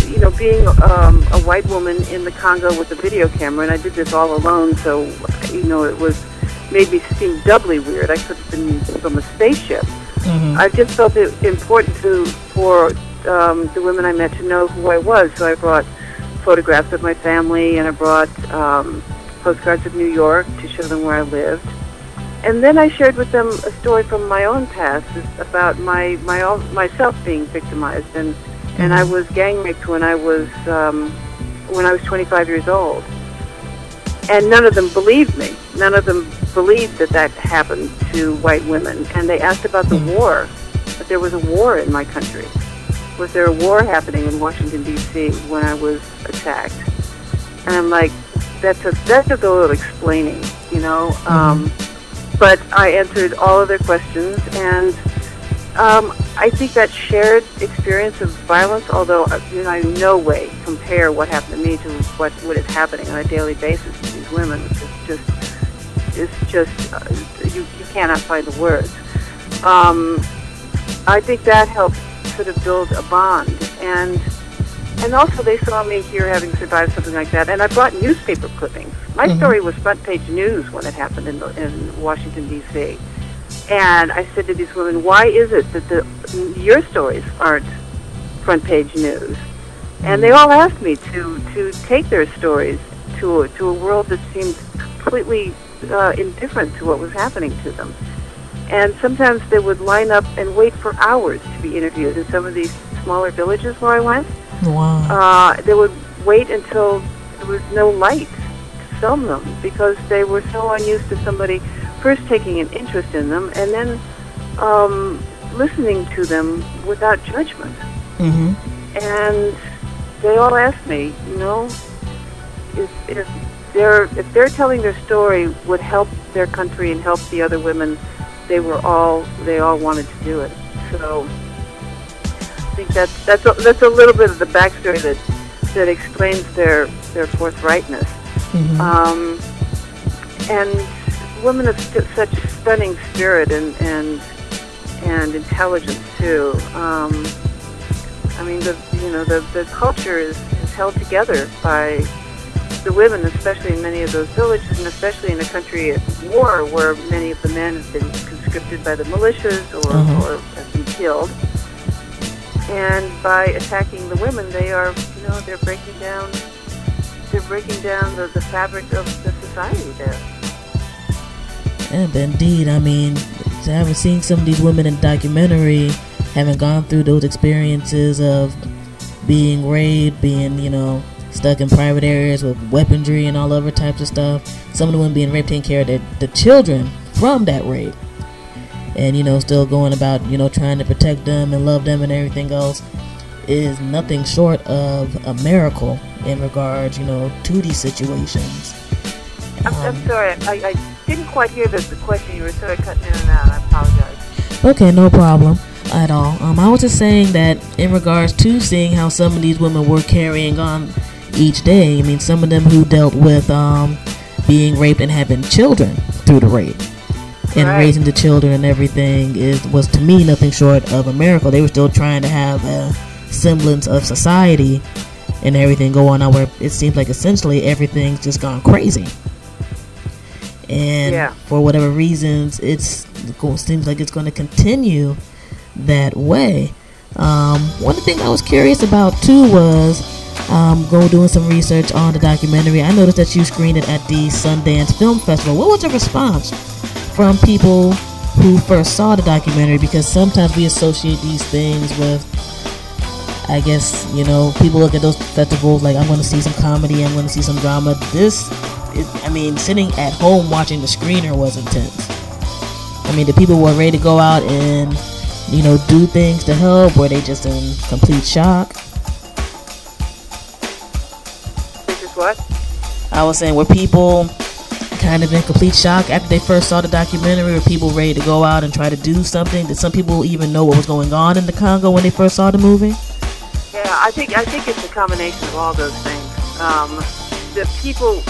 you know, being um, a white woman in the Congo with a video camera, and I did this all alone, so you know, it was made me seem doubly weird. I could have been from a spaceship. Mm-hmm. I just felt it important to for um, the women I met to know who I was. So I brought photographs of my family, and I brought um, postcards of New York to show them where I lived. And then I shared with them a story from my own past about my my own, myself being victimized, and and I was gang raped when I was um, when I was 25 years old. And none of them believed me. None of them believed that that happened to white women. And they asked about the war. That there was a war in my country. Was there a war happening in Washington D.C. when I was attacked? And I'm like, that took that took a little explaining, you know. Um, but I answered all of their questions, and um, I think that shared experience of violence, although uh, you know, I in no way compare what happened to me to what what is happening on a daily basis to these women, which is just it's just uh, you you cannot find the words. Um, I think that helped sort of build a bond, and and also they saw me here having survived something like that, and I brought newspaper clippings. My Mhm. story was front page news when it happened in, the, in Washington D.C. And I said to these women, "Why is it that the your stories aren't front page news?" And they all asked me to to take their stories to a, to a world that seemed completely uh, indifferent to what was happening to them. And sometimes they would line up and wait for hours to be interviewed in some of these smaller villages where I went. Wow. Uh, they would wait until there was no light to film them because they were so unused to somebody first taking an interest in them and then um, listening to them without judgment. Mm-hmm. And they all asked me, you know, if if they're if they're telling their story would help their country and help the other women, they were all they all wanted to do it. So think that's that's a, that's a little bit of the backstory that that explains their their forthrightness. Mhm. Um, and women of st- such stunning spirit and and and intelligence too. Um, I mean, the you know the the culture is, is held together by the women, especially in many of those villages, and especially in a country at war where many of the men have been conscripted by the militias or, Mhm. or have been killed. And by attacking the women, they are, you know, they're breaking down, they're breaking down the, the fabric of the society there. And indeed, I mean, having seen some of these women in documentary, having gone through those experiences of being raped, being, you know, stuck in private areas with weaponry and all other types of stuff. Some of the women being raped, taking care of their, the children from that rape. And, you know, still going about, you know, trying to protect them and love them and everything else is nothing short of a miracle in regards, you know, to these situations. I'm, I'm sorry, I, I didn't quite hear the, the question. You were sort of cutting in and out. I apologize. Okay, no problem at all. Um, I was just saying that in regards to seeing how some of these women were carrying on each day. I mean, some of them who dealt with um, being raped and having children through the rape and Right. raising the children and everything is was to me nothing short of a miracle. They were still trying to have a semblance of society and everything going on where it seems like essentially everything's just gone crazy. And Yeah. for whatever reasons, it's it seems like it's going to continue that way. Um, one thing I was curious about too was um, go doing some research on the documentary. I noticed that you screened it at the Sundance Film Festival. What was the response from people who first saw the documentary? Because sometimes we associate these things with, I guess, you know, people look at those festivals like, I'm going to see some comedy, I'm going to see some drama. This, is, I mean, sitting at home watching the screener was intense. I mean, the people were ready to go out and, you know, do things to help. Were they just in complete shock? Is what? I was saying, were people kind of in complete shock after they first saw the documentary? Were people ready to go out and try to do something? Did some people even know what was going on in the Congo when they first saw the movie? Yeah, I think I think it's a combination of all those things. Um, the people,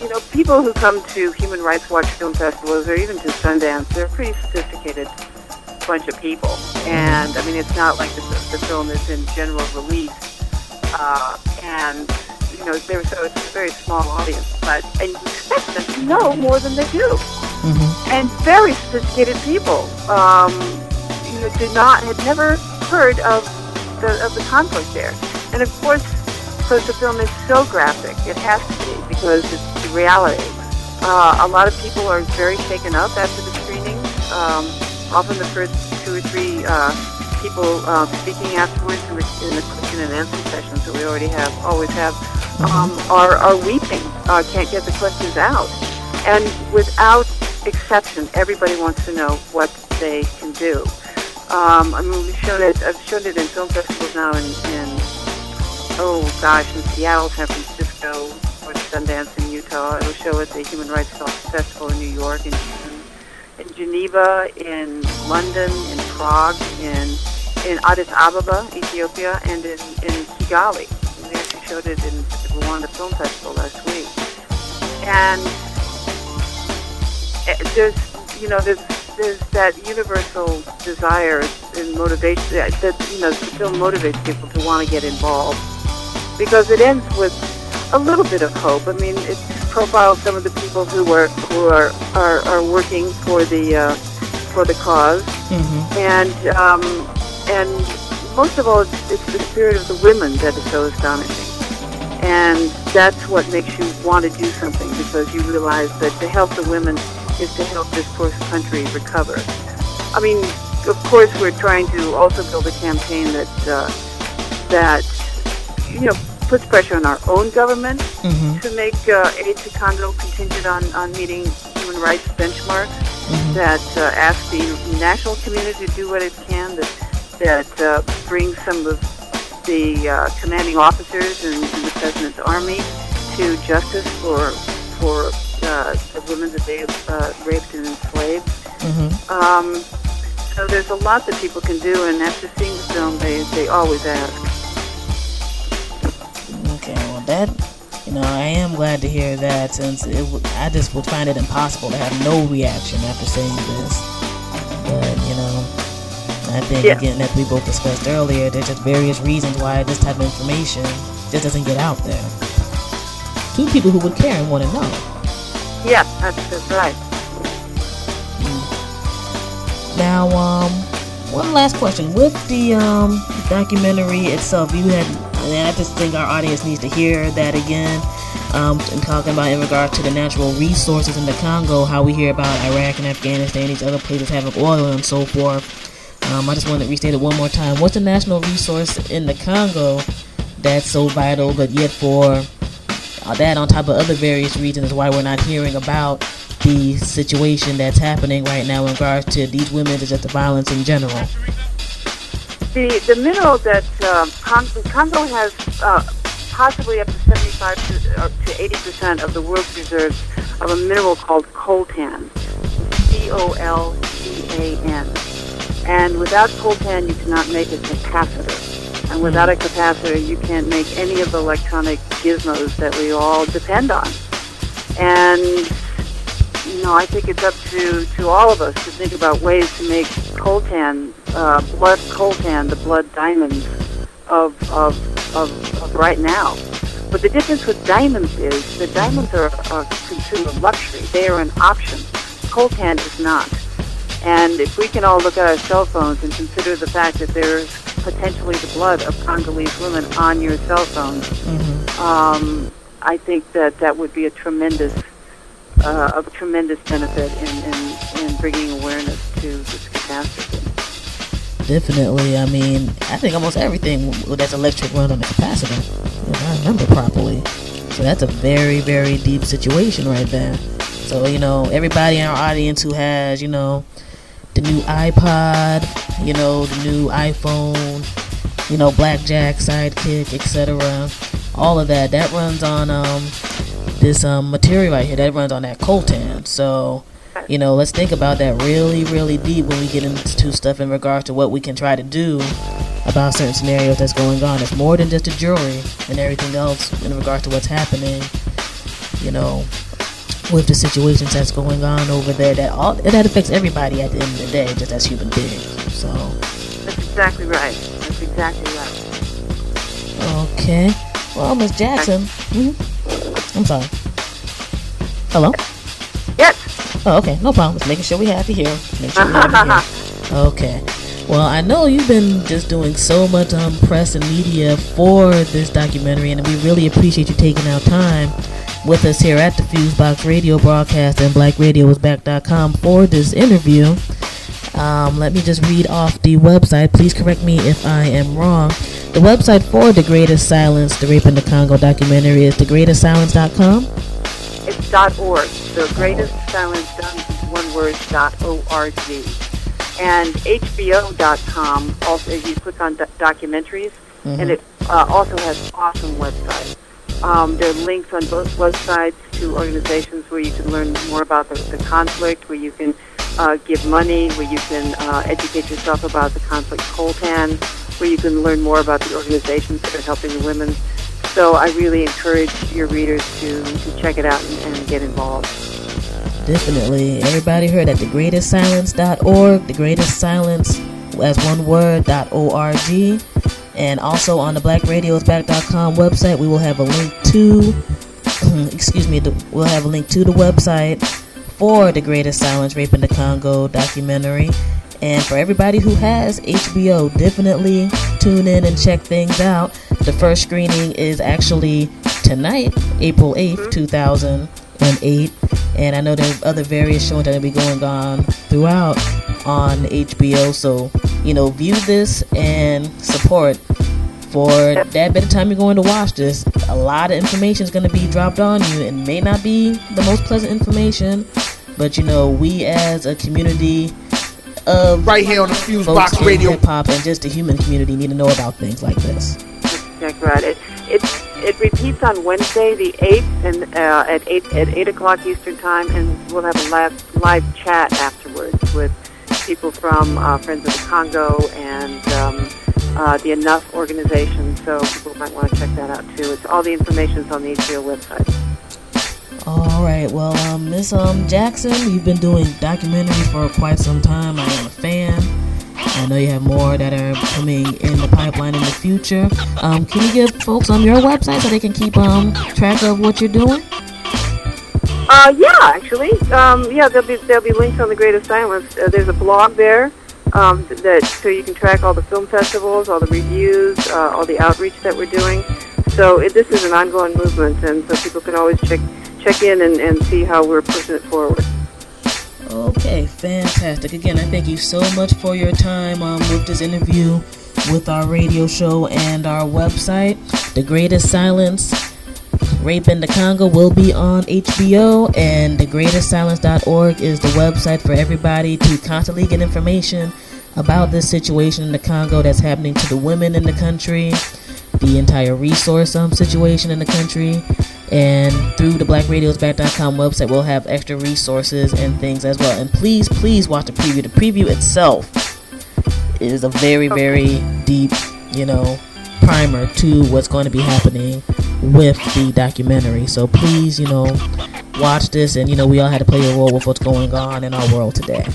you know, people who come to Human Rights Watch film festivals or even to Sundance, they're a pretty sophisticated bunch of people. And I mean, it's not like the, the film is in general release, uh, and you know, there so it's a very small audience. But and you expect them to know more than they do. And very sophisticated people, um, you know, did not had never heard of the of the conflict there. And of course, because the film is so graphic, it has to be because it's the reality. Uh, a lot of people are very shaken up after the screening. Um, often the first two or three uh, people uh, speaking afterwards in the, in the question and answer sessions that we already have, always have, um, are, are weeping, uh, can't get the questions out. And without exception, everybody wants to know what they can do. Um, I mean, we've shown it. I've shown it in film festivals now in, in oh gosh, in Seattle, San Francisco, or Sundance in Utah. It'll show at the Human Rights Festival in New York, in, in Geneva, in London, in Prague, in in Addis Ababa, Ethiopia, and in, in Kigali. We actually showed it in the Rwanda Film Festival last week. And eh, there's, you know, there's there's that universal desire and motivation that, you know the film motivates people to want to get involved because it ends with a little bit of hope. I mean, it profiles some of the people who are who are are, are working for the uh, for the because and um, and most of all, it's, it's the spirit of the women that is so astonishing. And that's what makes you want to do something because you realize that to help the women is to help this poor country recover. I mean, of course, we're trying to also build a campaign that uh, that you know puts pressure on our own government to make uh, aid to Congo contingent on, on meeting human rights benchmarks. That uh, asks the national community to do what it can. That that uh, brings some of the uh, commanding officers in, in the president's army to justice for for uh, the women that they have uh, raped and enslaved. Um, so there's a lot that people can do, and after seeing the film, they, they always ask. That, you know, I am glad to hear that since it, w- I just would find it impossible to have no reaction after saying this. But you know, I think Yeah. again that we both discussed earlier, there's just various reasons why this type of information just doesn't get out there to people who would care and want to know. Yeah, that's, that's right. Now, um, one last question. With the um documentary itself, you had, and I just think our audience needs to hear that again. Um, and talking about in regard to the natural resources in the Congo, how we hear about Iraq and Afghanistan, these other places having oil and so forth. Um, I just want to restate it one more time. What's the national resource in the Congo that's so vital, but yet for uh, that on top of other various reasons why we're not hearing about the situation that's happening right now in regards to these women and just the violence in general. The the mineral that um, Con- Congo has uh, possibly up to 75 to, uh, to 80 percent of the world's reserves of a mineral called coltan, C-O-L-T-A-N. And without coltan, you cannot make a capacitor. And without a capacitor, you can't make any of the electronic gizmos that we all depend on. And you know, I think it's up to, to all of us to think about ways to make coltan, uh, blood coltan, the blood diamonds of, of, of, of right now. But the difference with diamonds is that diamonds are a consumer luxury. They are an option. Coltan is not. And if we can all look at our cell phones and consider the fact that there's potentially the blood of Congolese women on your cell phone, um, I think that that would be a tremendous, uh, of tremendous benefit in, in, in bringing awareness to this catastrophe. Definitely. I mean, I think almost everything that's electric runs on a capacitor, if I remember properly. So that's a very, very deep situation right there. So, you know, everybody in our audience who has, you know, the new iPod, you know, the new iPhone, you know, Blackjack, Sidekick, etc. All of that, that runs on um, this um, material right here. That runs on that coltan. So, you know, let's think about that really, really deep when we get into stuff in regards to what we can try to do about certain scenarios that's going on. It's more than just a jury and everything else in regards to what's happening. You know, with the situations that's going on over there that all that affects everybody at the end of the day, just as human beings. So That's exactly right. That's exactly right. okay, well, Miss Jackson, mhm. I'm sorry. Hello. Yes. Oh, okay, no problem. Just making sure we have you here. Make sure we have you here. Okay. Well, I know you've been just doing so much um, press and media for this documentary, and we really appreciate you taking out time with us here at the Fusebox Radio broadcast and BlackRadioIsBack.com for this interview. Um, let me just read off the website. Please correct me if I am wrong. The website for The Greatest Silence, the Rape in the Congo documentary is thegreatestsilence.com. It's dot .org. The greatest silence done is one word dot .org. And HBO.com, also if you click on do- documentaries, Mhm. and it uh, also has awesome websites. Um, there are links on both websites to organizations where you can learn more about the, the conflict, where you can uh, give money, where you can uh, educate yourself about the conflict Coltan, where you can learn more about the organizations that are helping the women. So I really encourage your readers to, to check it out and, and get involved. Definitely. Everybody heard at thegreatestsilence.org, the greatest silence as one word dot org. And also on the blackradiosback.com website, we will have a link to, excuse me, we'll have a link to the website for the greatest silence rape in the Congo documentary. And for everybody who has HBO, definitely tune in and check things out. The first screening is actually tonight, April 8th, 2008. And I know there's other various shows that will be going on throughout on HBO. So, you know, view this and support for that bit of time you're going to watch this. A lot of information is going to be dropped on you. It may not be the most pleasant information, but you know, we as a community of Right here on the Fuse Box folks in Radio. hip hop and just the human community need to know about things like this. Exactly right. It, it, it repeats on Wednesday, the 8th, and uh, at 8 at 8 o'clock Eastern Time, and we'll have a live, live chat afterwards with people from uh, Friends of the Congo and um, uh, the Enough organization, so people might want to check that out too. It's all the information's on the HBO website. All right, well, um, Miss um Jackson, you've been doing documentaries for quite some time. I am a fan. I know you have more that are coming in the pipeline in the future. Um, can you give folks on your website so they can keep um track of what you're doing? Uh, yeah, actually, um, yeah, there'll be there'll be links on the Greatest Silence. Uh, there's a blog there um, that so you can track all the film festivals, all the reviews, uh, all the outreach that we're doing. So it, this is an ongoing movement, and so people can always check check in and, and see how we're pushing it forward. Okay, fantastic. Again, I thank you so much for your time um, with this interview with our radio show and our website. The Greatest Silence Rape in the Congo will be on HBO, and thegreatestsilence.org is the website for everybody to constantly get information about this situation in the Congo that's happening to the women in the country, the entire resource um, situation in the country. And through the blackradiosback.com website, we'll have extra resources and things as well. And please, please watch the preview. The preview itself is a very, very deep, you know, primer to what's going to be happening with the documentary. So please, you know, watch this, and you know, we all had to play a role with what's going on in our world today.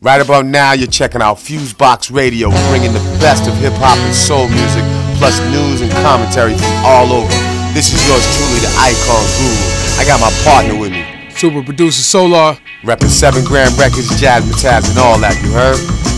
Right about now, you're checking out Fusebox Radio, bringing the best of hip hop and soul music, plus news and commentary from all over. This is yours truly, the icon guru. I got my partner with me. Super producer Solar. Reppin' 7 Grand Records, Jazzmatazz, and all that, you heard?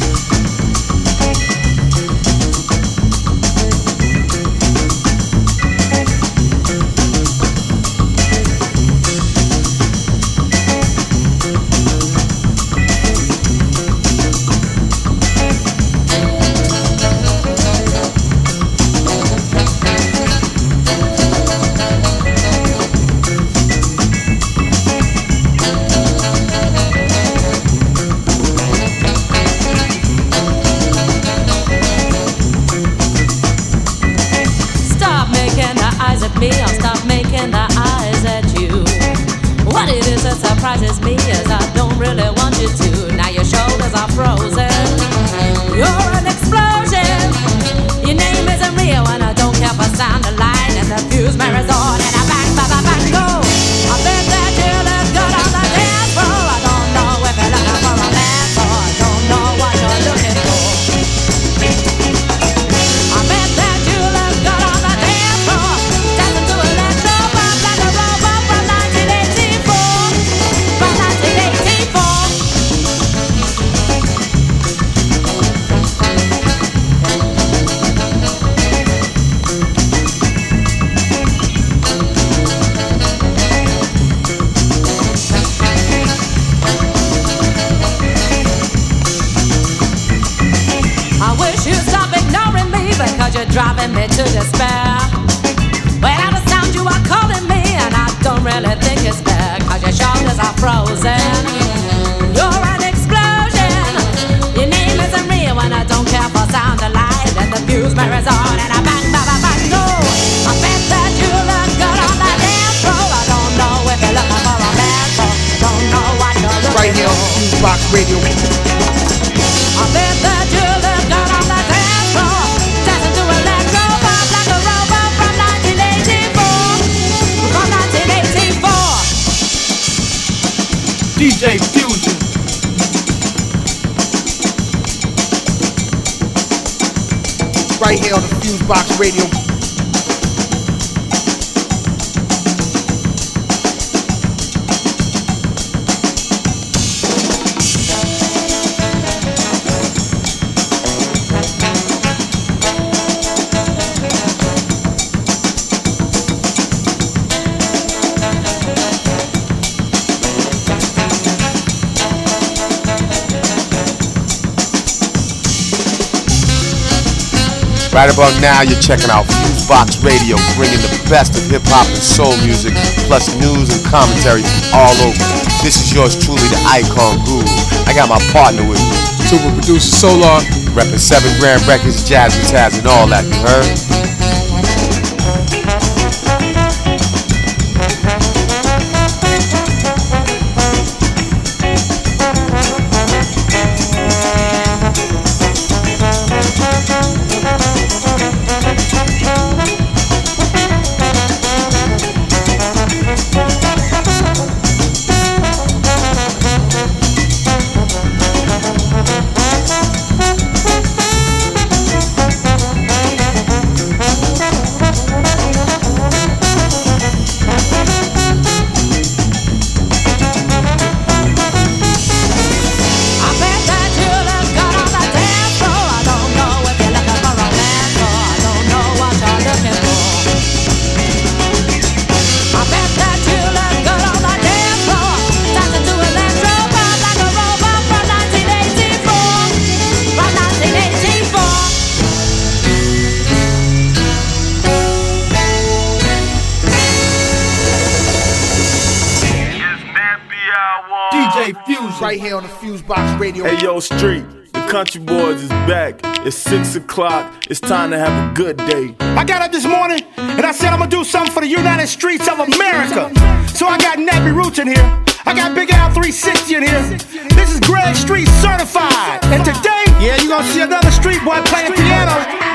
Now, you're checking out Fusebox Radio, bringing the best of hip hop and soul music, plus news and commentary from all over. This is yours truly, the Icon Guru. I got my partner with me. Super producer Solar. Repping 7 Grand Records, Jazzmatazz, and all that, you heard? O'clock. It's time to have a good day. I got up this morning and I said I'm gonna do something for the United Streets of America. So I got Nappy Roots in here. I got Big Al 360 in here. This is Greg Street certified. And today, yeah, you're gonna see another street boy playing piano.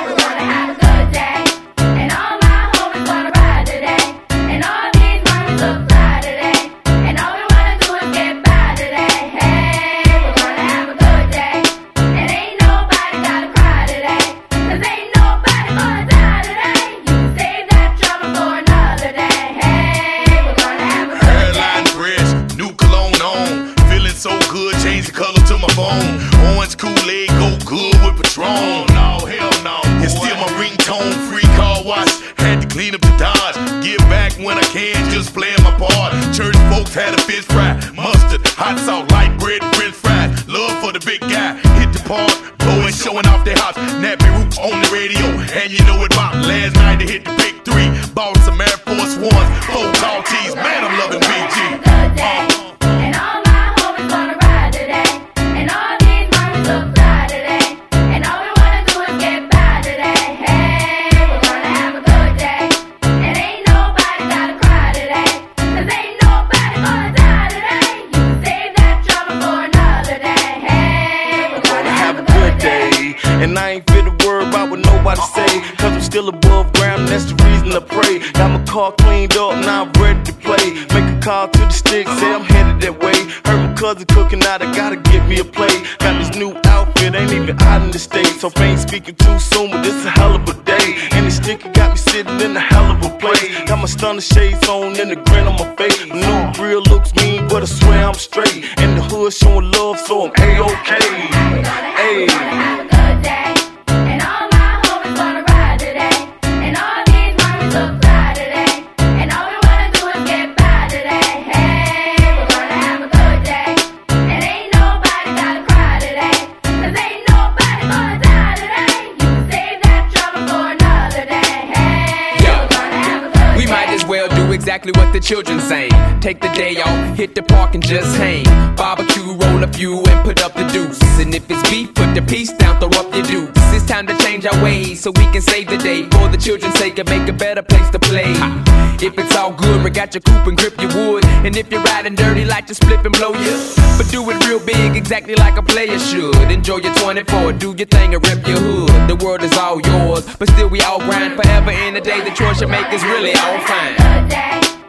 Back when I can, just playing my part. Church folks had a fish fry, mustard, hot sauce, light bread, french fries. Love for the big guy. Hit the park, blowing, showing off their house. Nappy Roots on the radio, and you know it about last night to hit the big three. Bought some Air Force Ones, four tall tees. Man, I'm car cleaned up, now I'm ready to play. Make a call to the stick, say I'm headed that way. Heard my cousin cooking out, I gotta get me a plate. Got this new outfit, ain't even out in the States. So ain't speaking too soon, but this a hell of a day. And the sticker got me sitting in a hell of a place. Got my stunner shades on and the grin on my face. I know real looks mean, but I swear I'm straight. And the hood showing love, so I'm A-OK. Hey. Children say. Take the day off, hit the park and just hang. Barbecue, roll a few and put up the deuce. And if it's beef, put the piece down, throw up your dukes. It's time to change our ways so we can save the day. For the children's sake and make a better place to play. If it's all good, we got your coupe and grip your wood. And if you're riding dirty, like to split and blow you. But do it real big, exactly like a player should. Enjoy your 24, do your thing and rip your hood. The world is all yours, but still we all grind forever. In the day, the choice you make is really all fine.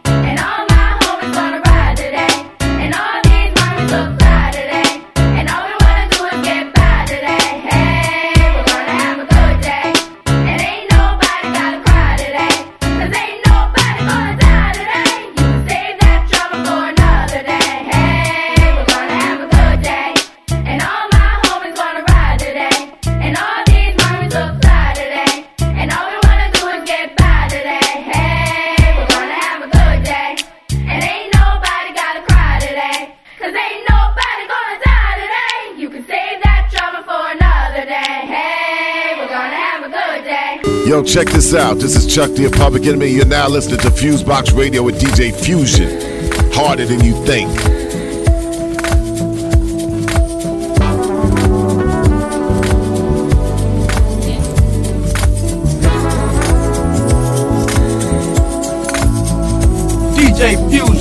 Yo, check this out. This is Chuck D Public Enemy. You're now listening to Fusebox Radio with DJ Fusion. Harder than you think. DJ Fusion.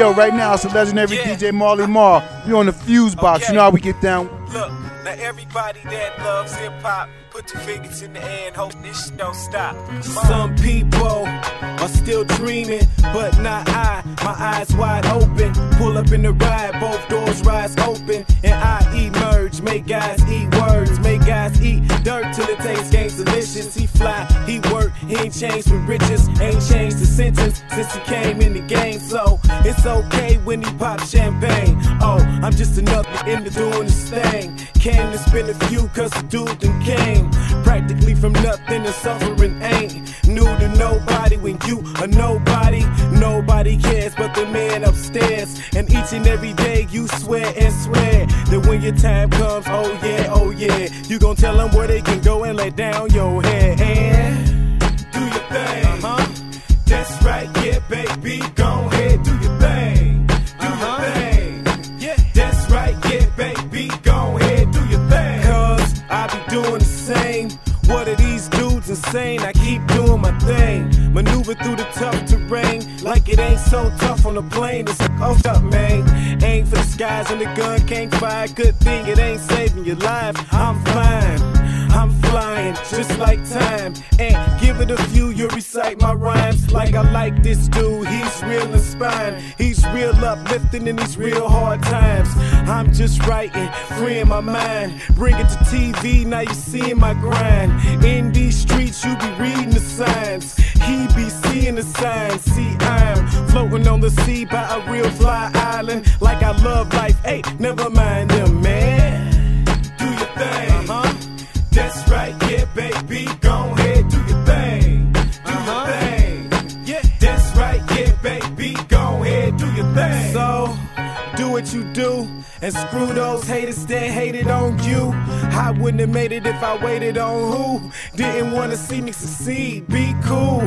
Yo, right now it's the legendary DJ Marley Marl. We on the fuse box. You know how we get down. Look, now everybody that loves hip hop, put your fingers in the air and hope this shit don't stop. Some people are still dreaming, but not I. My eyes wide open. Pull up in the ride, both doors rise open, and I emerge. Make guys eat words, make guys eat dirt till it tastes games delicious. He fly, he work, he ain't changed with riches, ain't changed the sentence since he came in the game. So it's okay when he pop champagne. Oh, I'm just another in the doing this thing. Came to spend a few cause the dude done came. Practically from nothing to suffering ain't new to nobody when you are nobody. Nobody cares but the man upstairs. And each and every day you swear and swear that when your time comes, oh yeah, oh yeah, you gon' tell them where they can go and lay down your head. On the plane. It's oh up, man. Aim for the skies and the gun can't fire. Good thing it ain't saving your life. I'm fine. I'm flying just like time. And give it a few, you'll recite my rhymes like I like this dude. He's real inspiring. He's real uplifting in these real hard times. I'm just writing, freeing my mind. Bring it to TV, now you seeing my grind. In these streets, you be reading the signs. He be seeing the signs. See, I'm floating on the sea by a real fly island. Like I love life. Hey, never mind them, man. Do your thing. Uh-huh. That's right, yeah, baby. Go ahead, do your thing. Do your thing. Yeah, that's right, yeah, baby. Go ahead, do your thing. So, do what you do. And screw those haters that hated on you. I wouldn't have made it if I waited on who didn't want to see me succeed. Be cool.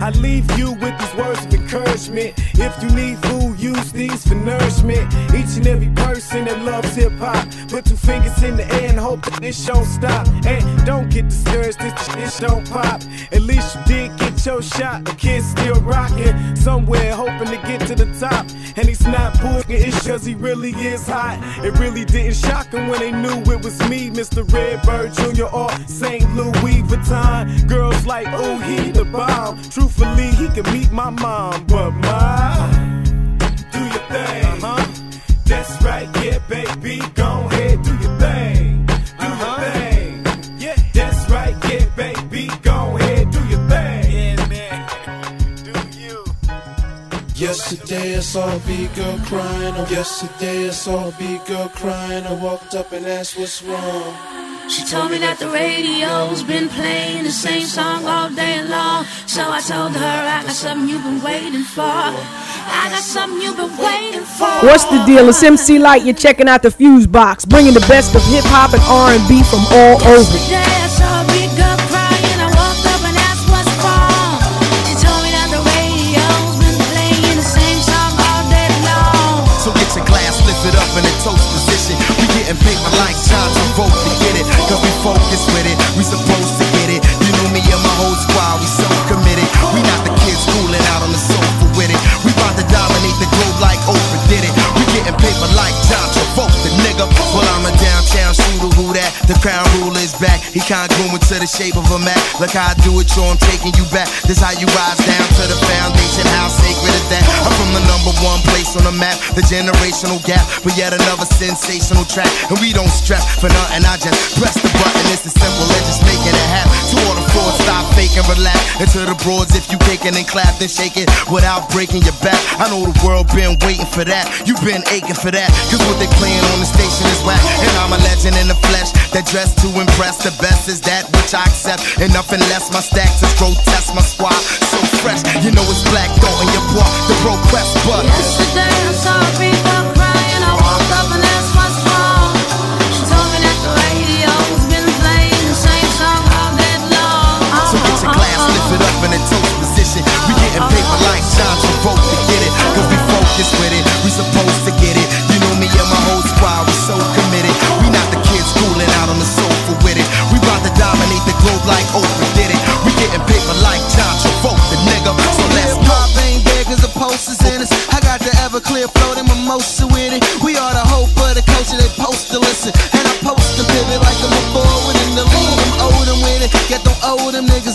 I leave you with these words of encouragement. If you need food, use these for nourishment. Each and every person that loves hip hop, put two fingers in the air and hope that this don't stop. And don't get discouraged if this don't pop. At least you did get your shot. The kid's still rocking somewhere, hoping to get to the top. And he's not bullshit, it's cause he really is hot. It really didn't shock him when they knew it was me, Mr. Redbird Jr. or St. Louis Vuitton. Girls like, oh, he the bomb. Truthfully, he could meet my mom, but my. Do your thing. Uh-huh. That's right, yeah, baby. Go Yesterday I saw a big girl crying. Oh, yesterday I saw a big girl crying. I walked up and asked what's wrong. She told me that the radio's been playing the same song all day long. So I told her I got something you've been waiting for. I got something you've been waiting for. What's the deal? It's MC Lyte. You're checking out the Fuse Box, bringing the best of hip hop and R&B from all over. Like John vote to get it. Cause we focus with it. We supposed to get it. You know me and my whole squad, we so committed. We not the kids schooling out on the sofa with it. We about to dominate the globe like Oprah did it. We getting paper like John Travolta, nigga. Well, I'm a downtown shooter who that. The crown ruler is back. He congruent to the shape of a map. Look how I do it, yo, I'm taking you back. This how you rise down to the foundation. How sacred is that? I'm from the number one place on the map. The generational gap, but yet another sensational track. And we don't stress for nothing. I just press the button. It's as simple as just making it happen. To all stop faking, relax. And to the broads, if you kicking and clap, then shake it without breaking your back. I know the world been waiting for that. You've been aching for that. Cause what they playing on the station is whack. And I'm a legend in the flesh that dress to impress. The best is that which I accept. And nothing less. My stacks is grotesque. My squad so fresh. You know it's black thought in your boy. The bro quest, but. Yesterday I saw people in a toast position. We getting paper like John Travolta, get it? Cause we focus with it. We supposed to get it. You know me and my whole squad, we so committed. We not the kids schooling out on the sofa with it. We about to dominate the globe like Oprah did it. We getting paper like John Travolta, nigga. So let's go. Pop ain't there cause the posters in us. I got the Everclear floating mimosa with it. We are the hope of the culture, they post to listen. And I post to pivot like I'm a forward in the lead. I'm them with it. Get them owe them niggas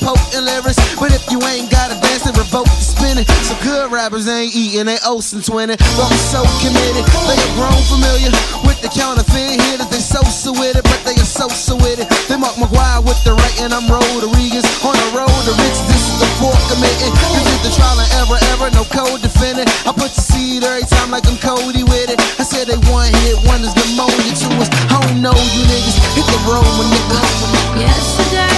but potent lyrics. But if you ain't got a dance, then revoke the spinning. So good rappers ain't eating, they osing twinning. But I'm so committed. They are grown familiar with the counterfeit hitters. They so so with it, but they are so so with it. They Mark McGwire with the right, and I'm Rodriguez on the road to riches. This is the fourth committing. This is the trial and error, error, no code defending. I put the seed every time like I'm Cody with it. I said they one hit wonders, pneumonia to us. I don't know you niggas. Hit the road nigga. Yesterday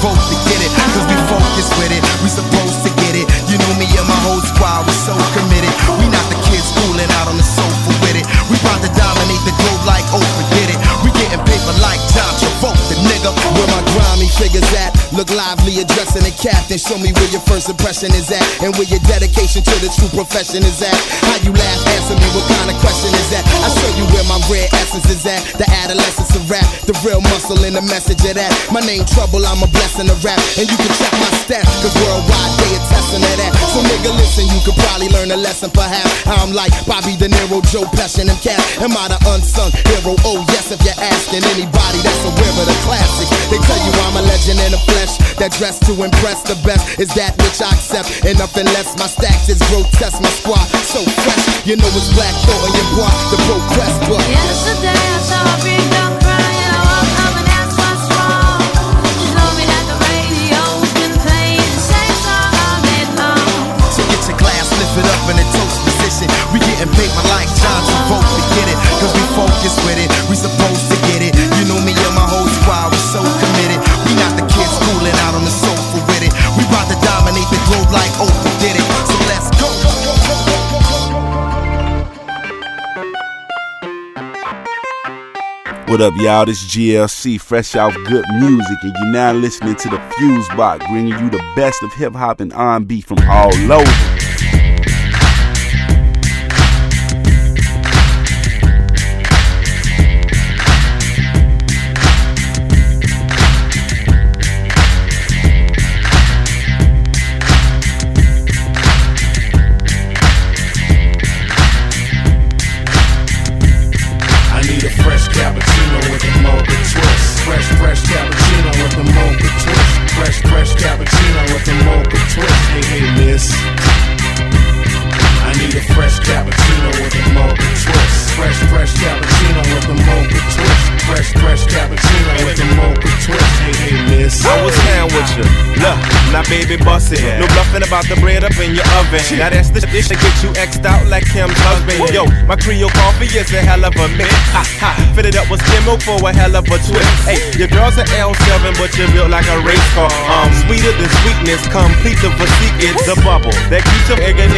John Travolta, get it? Cause we focus with it. We supposed to get it. You know me and my whole squad, we so committed. We not the kids fooling out on the sofa with it. We about to dominate the globe like Oprah did it. We getting paper like John Travolta, nigga. Where my grimy figures at? Look lively addressing the captain. Show me where your first impression is at. And where your dedication to the true profession is at. How you laugh, answer me, what kind of question is that? I show you where my rare essence is at. The adolescence of rap, the real muscle in the message of that. My name Trouble, I'm a blessing of rap. And you can check my stats, cause worldwide they attesting to that. So nigga, listen, you could probably learn a lesson perhaps. How I'm like Bobby De Niro, Joe Pesci, and cats. Am I the unsung hero? Oh yes, if you're asking anybody that's aware of the classics. They tell you I'm a legend in the flesh. That dress to impress the best is that which I accept. And nothing less, my stacks is grotesque. My squad so fresh. You know it's black thought in your block, the pro quest book. Yesterday I saw people crying. I woke up and asked what's wrong. She told me that the radio's been playing the same song all day long. So get your glass lifted up in a toast position. We getting paper like John Travolta, get it? Cause we focus with it. We supposed to get it. Like Oprah did it. So let's go. What up, y'all? This is GLC, fresh off good music, and you're now listening to the Fuse Box, bringing you the best of hip hop and R&B from all over. Oven. Now that's the dish that get you X'd out like Kim's husband. Yo, my Creole coffee is a hell of a mix. Ha ha, fitted up with skim for a hell of a twist. Hey, your girl's an L7, but you're built like a race car. Um, sweeter than sweetness, complete the physique. It's the bubble that keeps your egg in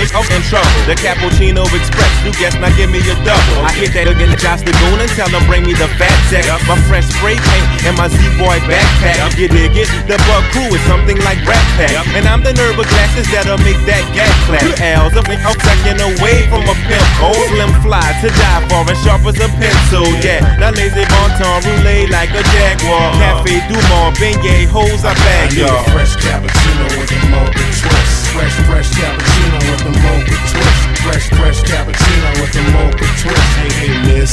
trouble. The Cappuccino Express, you guess now give me a double. I hit that again, Josh the goon and tell him bring me the fat tech. My fresh spray paint and my Z-boy backpack. You dig it? The bug crew is something like rap Pack. And I'm the with glasses that'll make that gap clap. L's I'm second away from a pimp. Old slim fly to die for as sharp as a pencil. Yeah, now lazy bon ton roulette like a jaguar. Cafe du Monde, beignet, hoes I I bag need a fresh cappuccino with a mocha twist. Fresh, fresh cappuccino with a mocha twist. Fresh, fresh cappuccino with a mocha twist. Hey, hey, miss.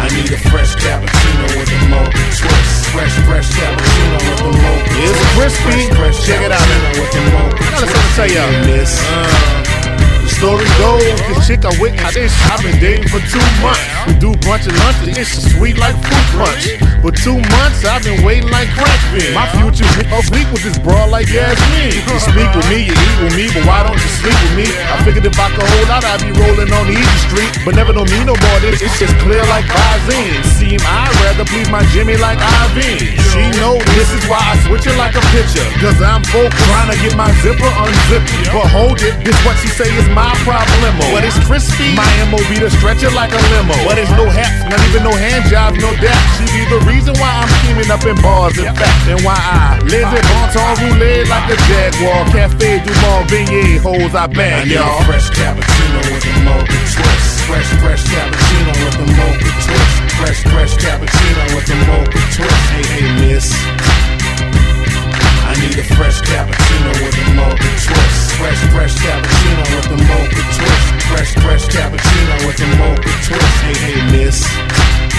I need a fresh cappuccino with a mocha twist. Fresh, fresh cappuccino with a mocha twist. It's crispy. Fresh, fresh Check it out. cappuccino with a mocha I got twist. something to tell y'all. Hey, miss. The story goes, this chick I I this, I've been dating for two months. We do brunch and lunch, and it's sweet like fruit punch. For two months, I've been waiting like crack fiend. My future a week with this broad like Yasmin. You speak with me, you eat with me, but why don't you sleep with me? I figured if I could hold out, I'd be rolling on the easy street. But never know me no more, this it's just clear like Visine. Seem I'd rather please my Jimmy like Ivy. She know this is why I switch it like a pitcher. Cause I'm focused trying to get my zipper unzipped. But hold it, this what she say is my problem. But it's crispy. My MOB to stretch it like a limo. But it's no hats, not even no hand jobs, no doubt. She be the reason why I'm scheming up in bars, in fact. And why I live in uh-huh. bon ton roulette like a Jaguar. Cafe du Monde, beignet, hoes I bag, y'all. fresh cappuccino with a mocha twist. Fresh, fresh cappuccino with a mocha twist. Fresh, fresh cappuccino with a mocha twist. Hey, hey, miss. I need a fresh cappuccino with a mocha twist. Fresh, fresh cappuccino with a mocha twist. Fresh, fresh cappuccino with a mocha twist. Hey, hey, miss.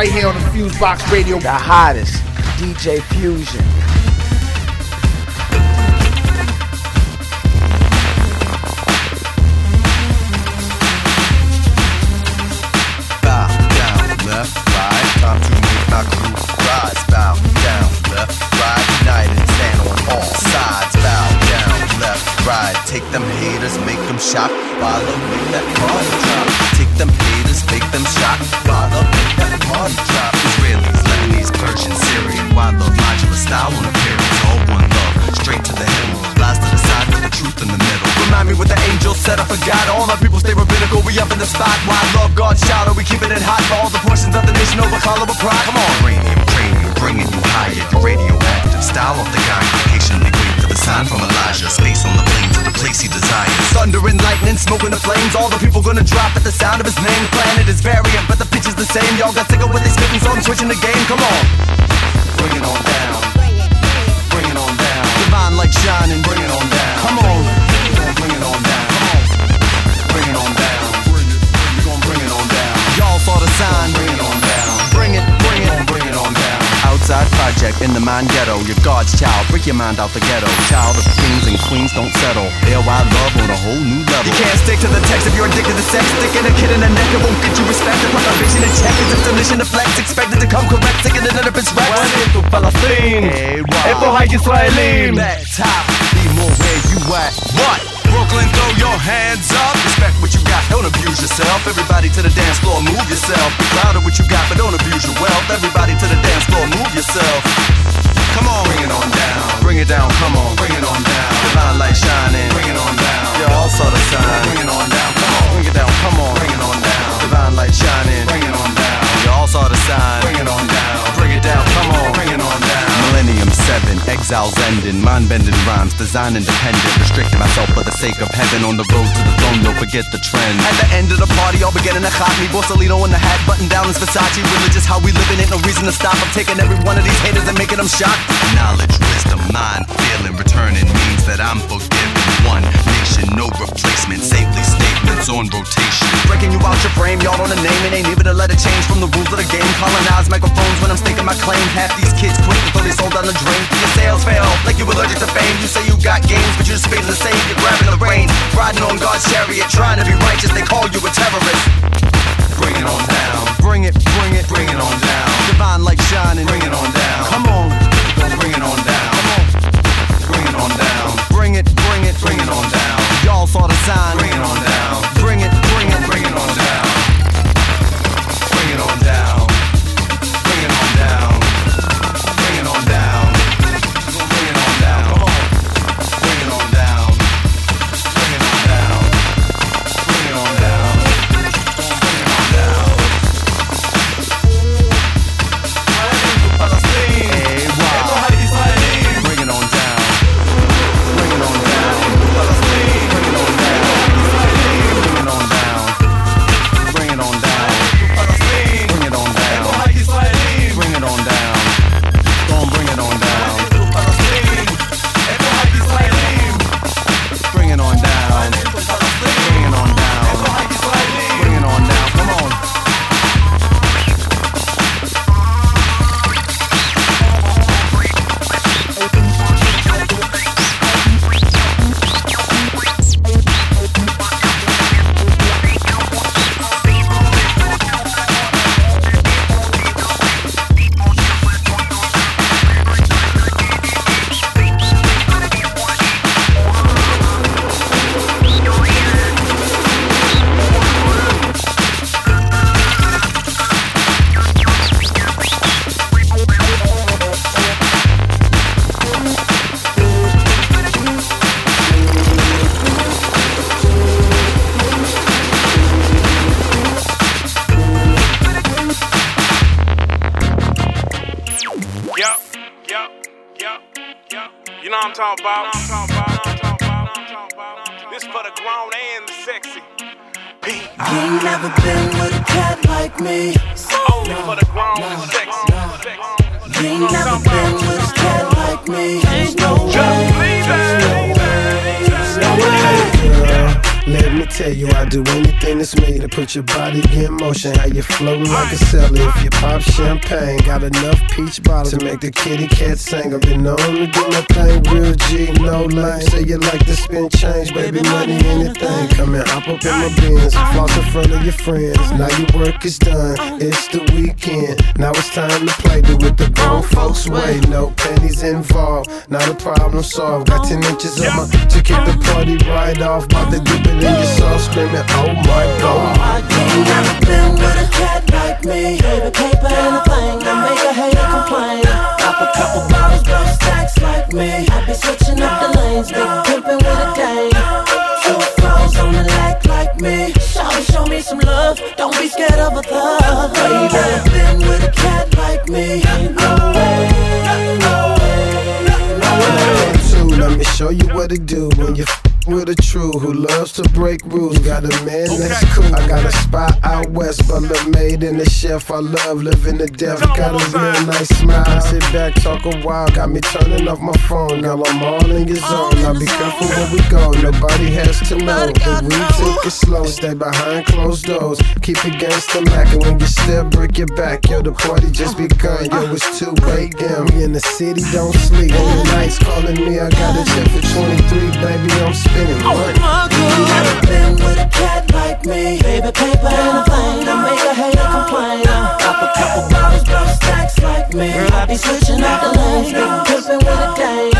Right here on the Fusebox Radio. The hottest, DJ Fusion. Bow down, left, right. Time to make my crew rise. Bow down, left, right. United, stand on all sides. Bow down, left, right. Take them haters, make them shock. Follow, make switching the game. Come in the mind ghetto. Your God's child, break your mind out the ghetto. Child of kings and queens don't settle. L.I. love on a whole new level. You can't stick to the text if you're addicted to sex. Sticking a kid in the neck, it won't get you respect. Put my and in check, it's a definition of flex. Expected to come correct, taking it up its rex. One into Palestine, hey, wow. Epo Hike Israelim. Back top, be more where you at. What? Brooklyn, throw your hands up. Respect what you got, don't abuse yourself. Everybody to the dance floor, move yourself. Be proud of what you got, but don't abuse your wealth. Everybody to the dance floor, move yourself. Come on, bring it on down. Bring it down, come on, bring it on down. Divine light shining, bring it on down. You all saw the sign, bring it on down, come on, bring it down, come on, bring it on down. Divine light shining, bring it on down. You all saw the sign, bring it on down, bring it down, come on, bring it on 7, exiles ending, mind bending rhymes, design independent, restricting myself for the sake of heaven on the road to the throne, don't forget the trend. At the end of the party, all beginning to hot me, Borsalino in the hat, button down is Versace, religious how we living, ain't no reason to stop. I'm taking every one of these haters and making them shocked. Knowledge, wisdom, mind, feeling, returning means that I'm forgiven. One nation, no replacement, statements on rotation. Breaking you out your frame, y'all on the name, it ain't even a letter change from the rules of the game. Colonize microphones when I'm staking my claim. Half these kids quit throw fully sold on the drain. Your sales fail, like you allergic to fame. You say you got games, but you're just failing the same. You're grabbing the reins, riding on God's chariot, trying to be righteous. They call you a terrorist. Bring it on down. Bring it, bring it, bring it on down. Divine light shining. Bring it on down. Come on. Bring it on down. Come on. Bring it on down. Bring it, bring it, bring it on down. Y'all saw the sign. Bring it on down. You, I do anything that's made to put your body in motion. How you floating like a cellar. If you pop champagne, got enough peach bottles to make the kitty cat sing. I've been known to do my thing real G, no lame. Say you like to spend change, baby, money, anything. Come and hop up in my Benz, floss in front of your friends. Now your work is done, it's the weekend. Now it's time to play, do it the grown folks way. No pennies involved, not a problem solved. Got 10 inches of my to kick the party right off. About to dip it in your sauce, screaming, oh my god. You never been with a cat like me. Baby, paper ain't a thing that make a hater complain. Pop a couple bottles, blow stacks like me. I be switching up the lanes, big pimpin' with a dame. Two flows on the lack like me. Show show me some love, don't be scared of a thug. Baby, never been with a cat like me. No way, no way, no way. Let me show you what to do when you with a true who loves to break rules. Got a man that's cool. I got a spot out west, but look maid in the chef. I love living to death. Got a real nice smile. Sit back, talk a while. Got me turning off my phone. Now I'm all in your zone. Now be careful where we go. Nobody has to know that we take it slow. Stay behind closed doors. Keep it gangsta Mac. And when you step, break your back. Yo, the party just begun. Yo, it's 2 a.m. We in the city, don't sleep. And the nights calling me. I got a check for 23, baby. I'm spending oh, money. You never been with a cat like me. Baby, paper ain't a thing that make a hater complain. Pop a couple bottles, blow stacks like me. I be switching up the lanes, pimpin' with a dame.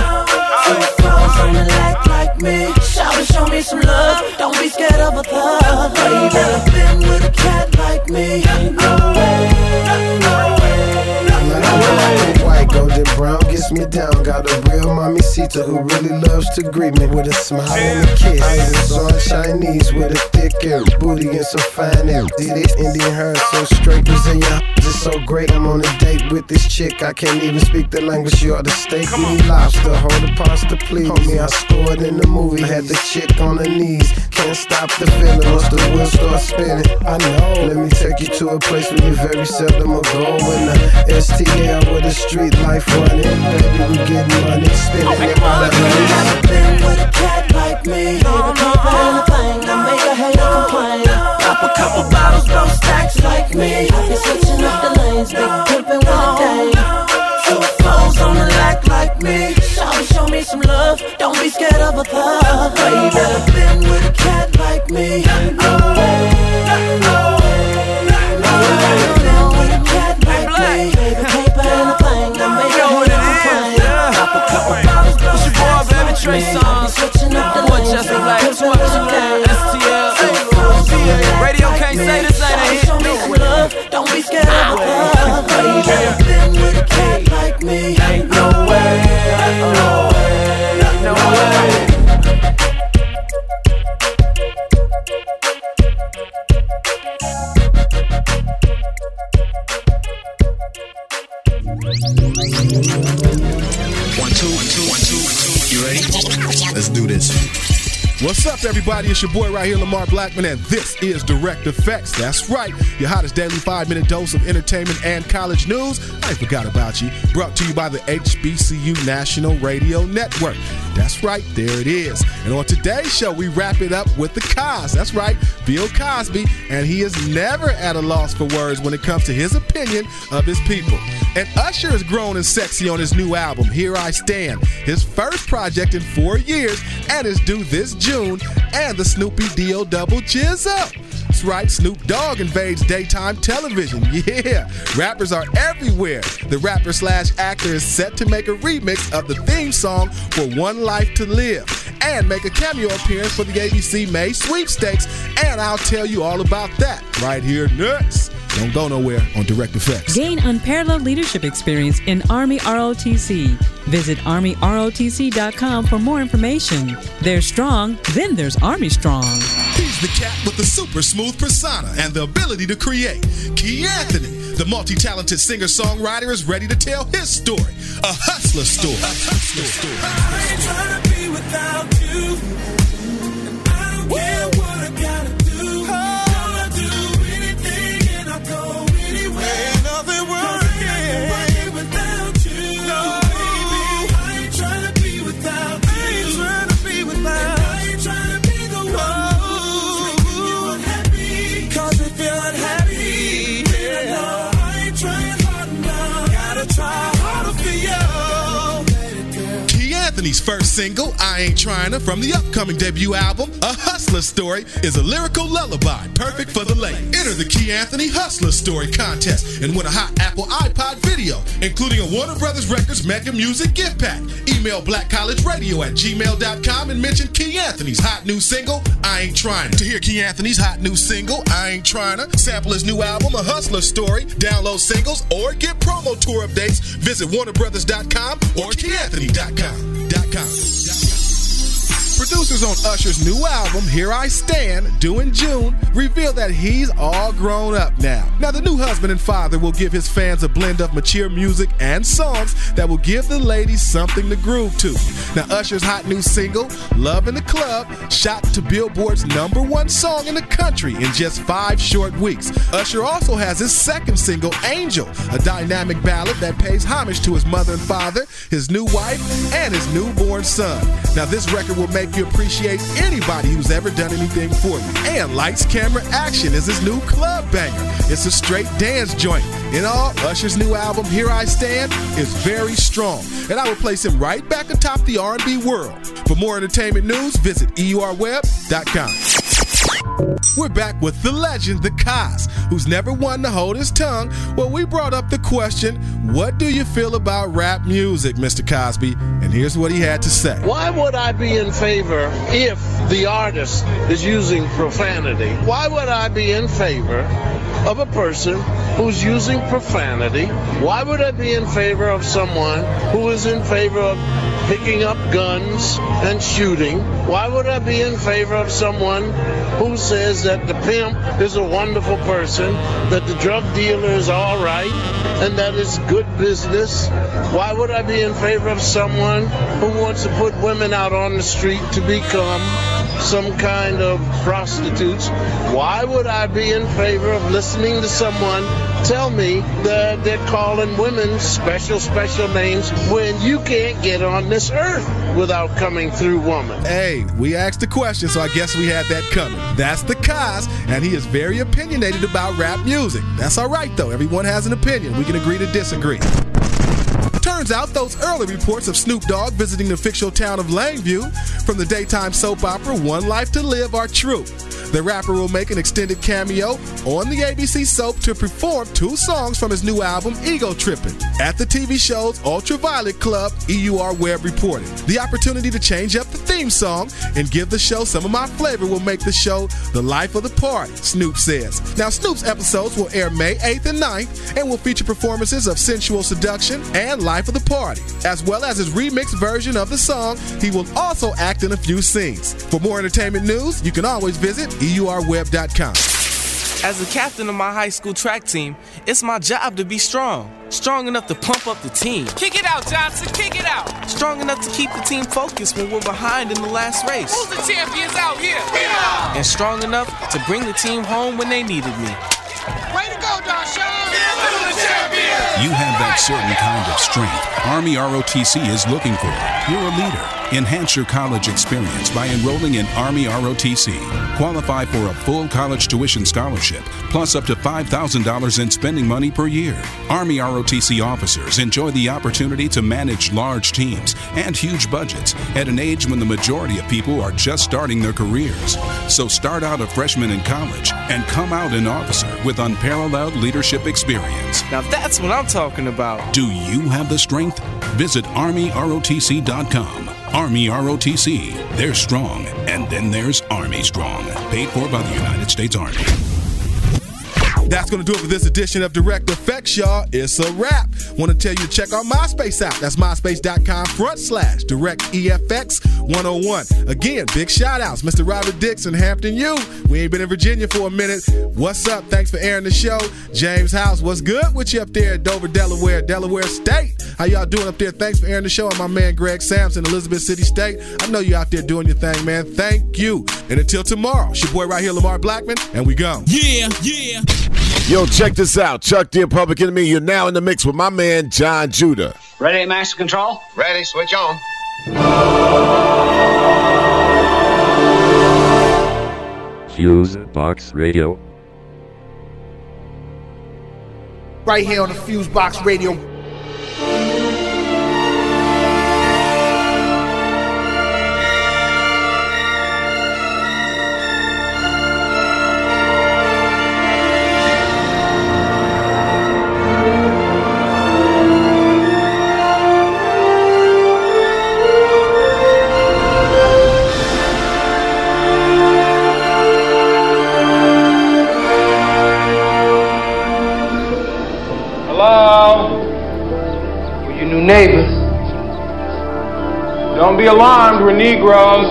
Two flows on the lack like me. Shout and show me some love, don't be scared of a thug. Baby, never been with a cat like me. No way, no way. Black and white, golden brown gets me down. Got a real mommy Sita who really loves to greet me with a smile and a kiss. Eyes on Chinese with a thick air, booty and some fine hair. See this Indian hair so straight, Brazilian just so great. I'm on a date with this chick. I can't even speak the language. She ought to steak me lobster, hold the pasta, please. Homie, I scored in the movie. Had the chick on her knees. Can't stop the feeling once the wheels start spinning. I know. Let me take you to a place where you very seldom will go. In the STL with the street get life running. Baby, we get money, spending it by the Never been with a cat like me. Baby, can't find a thing to make a hater complain. Pop a couple bottles, blow stacks like me. You're been switching up the lanes, big pimpin' with a dame. Two foes on the lack like me. Show, show me some love, don't be scared of a thug. Baby, never been with a cat like me. No, no. Trey me. Songz. Switching up the Boy, Just baby, Black, pimpin' 12 with a Tune, dame. STL. Radio can't say this ain't a hit. Show me some love. Don't be scared of a thug. Baby, been with a cat like me. Ain't No way. No way. No way. One, two, one, two, one, two, one, two. You ready? Let's do this. What's up, everybody? It's your boy right here, Lamar Blackman, and this is Direct Effects. That's right, your hottest daily five minute dose of entertainment and college news. I forgot about you. Brought to you by the HBCU National Radio Network. That's right, there it is. And on today's show, we wrap it up with the Cos. That's right, Bill Cosby, and he is never at a loss for words when it comes to his opinion of his people. And Usher is grown and sexy on his new album, Here I Stand, his first project in four years, and is due this June, and the Snoopy Dio double Jizzo. That's right, Snoop Dogg invades daytime television. Yeah, rappers are everywhere. The rapper slash actor is set to make a remix of the theme song for One Life to Live and make a cameo appearance for the ABC May sweepstakes. And I'll tell you all about that right here next. Don't go nowhere on Direct Effects. Gain unparalleled leadership experience in Army ROTC. Visit ArmyROTC.com for more information. There's strong, then there's Army Strong. He's the cat with the super smooth persona and the ability to create. Key Anthony, the multi talented singer songwriter, is ready to tell his story a hustler story. I ain't tryna anywhere. Ain't First single, I Ain't Tryna, from the upcoming debut album, A Hustler Story, is a lyrical lullaby perfect for the late. Enter the Key Anthony Hustler Story contest and win a hot Apple iPod video, including a Warner Brothers Records Mega Music gift pack. Email blackcollegeradio at gmail.com and mention Key Anthony's hot new single, I Ain't Tryna. To hear Key Anthony's hot new single, I Ain't Tryna, sample his new album, A Hustler Story, download singles, or get promo tour updates, visit warnerbrothers.com or keyanthony.com. Yeah. Producers on Usher's new album, Here I Stand, due in June, reveal that he's all grown up now. Now, the new husband and father will give his fans a blend of mature music and songs that will give the ladies something to groove to. Now, Usher's hot new single, Love in the Club, shot to Billboard's number one song in the country in just five short weeks. Usher also has his second single, Angel, a dynamic ballad that pays homage to his mother and father, his new wife, and his newborn son. Now, this record will make you appreciate anybody who's ever done anything for you. And Lights, Camera, Action is his new club banger. It's a straight dance joint. In all, Usher's new album, Here I Stand, is very strong, and I will place him right back atop the R&B world. For more entertainment news, visit eurweb.com. We're back with the legend, the Cos, who's never one to hold his tongue. Well, we brought up the question, what do you feel about rap music, Mr. Cosby? And here's what he had to say. Why would I be in favor if the artist is using profanity? Why would I be in favor of a person who's using profanity? Why would I be in favor of someone who is in favor of picking up guns and shooting? Why would I be in favor of someone who says that the pimp is a wonderful person, that the drug dealer is all right, and that it's good business? Why would I be in favor of someone who wants to put women out on the street to become some kind of prostitutes? Why would I be in favor of listening to someone tell me that they're calling women special, special names when you can't get on this earth without coming through woman? Hey, we asked the question, so I guess we had that coming. That's the Cos, and he is very opinionated about rap music. That's all right, though. Everyone has an opinion. We can agree to disagree. Turn Turns out those early reports of Snoop Dogg visiting the fictional town of Llanview from the daytime soap opera One Life to Live are true. The rapper will make an extended cameo on the ABC soap to perform two songs from his new album, Ego Trippin', at the TV show's Ultraviolet Club, EUR Web reported. The opportunity to change up the theme song and give the show some of my flavor will make the show the life of the party, Snoop says. Now, Snoop's episodes will air May 8th and 9th and will feature performances of Sensual Seduction and Life of the Party, as well as his remixed version of the song. He will also act in a few scenes. For more entertainment news, you can always visit eurweb.com. As the captain of my high school track team, it's my job to be strong. Strong enough to pump up the team. Kick it out, Johnson, kick it out. Strong enough to keep the team focused when we're behind in the last race. Who's the champions out here? Yeah. And strong enough to bring the team home when they needed me. Way to go, Darshawn! You have that certain kind of strength Army ROTC is looking for. You're a leader. Enhance your college experience by enrolling in Army ROTC. Qualify for a full college tuition scholarship, plus up to $5,000 in spending money per year. Army ROTC officers enjoy the opportunity to manage large teams and huge budgets at an age when the majority of people are just starting their careers. So start out a freshman in college and come out an officer with unparalleled leadership experience. Now that's what I'm talking about. Do you have the strength? Visit ArmyROTC.com. Army ROTC. They're strong. And then there's Army Strong. Paid for by the United States Army. That's to do it for this edition of Direct Effects, y'all. It's a wrap. Want to tell you to check our MySpace out. That's myspace.com front slash Direct EFX 101. Again, big shout outs. Mr. Robert Dixon, Hampton U. We ain't been in Virginia for a minute. What's up? Thanks for airing the show. James House, what's good with you up there at Dover, Delaware, Delaware State? How y'all doing up there? Thanks for airing the show. And my man Greg Sampson, Elizabeth City State. I know you out there doing your thing, man. Thank you. And until tomorrow, it's your boy right here, Lamar Blackman, and we go. Yeah, yeah. Yo, check this out. Chuck D and Public Enemy, you're now in the mix with my man, John Judah. Ready, Master Control? Ready, switch on. Fuse Box Radio. Right here on the Fuse Box Radio. Neighbors. Don't be alarmed, we're Negroes.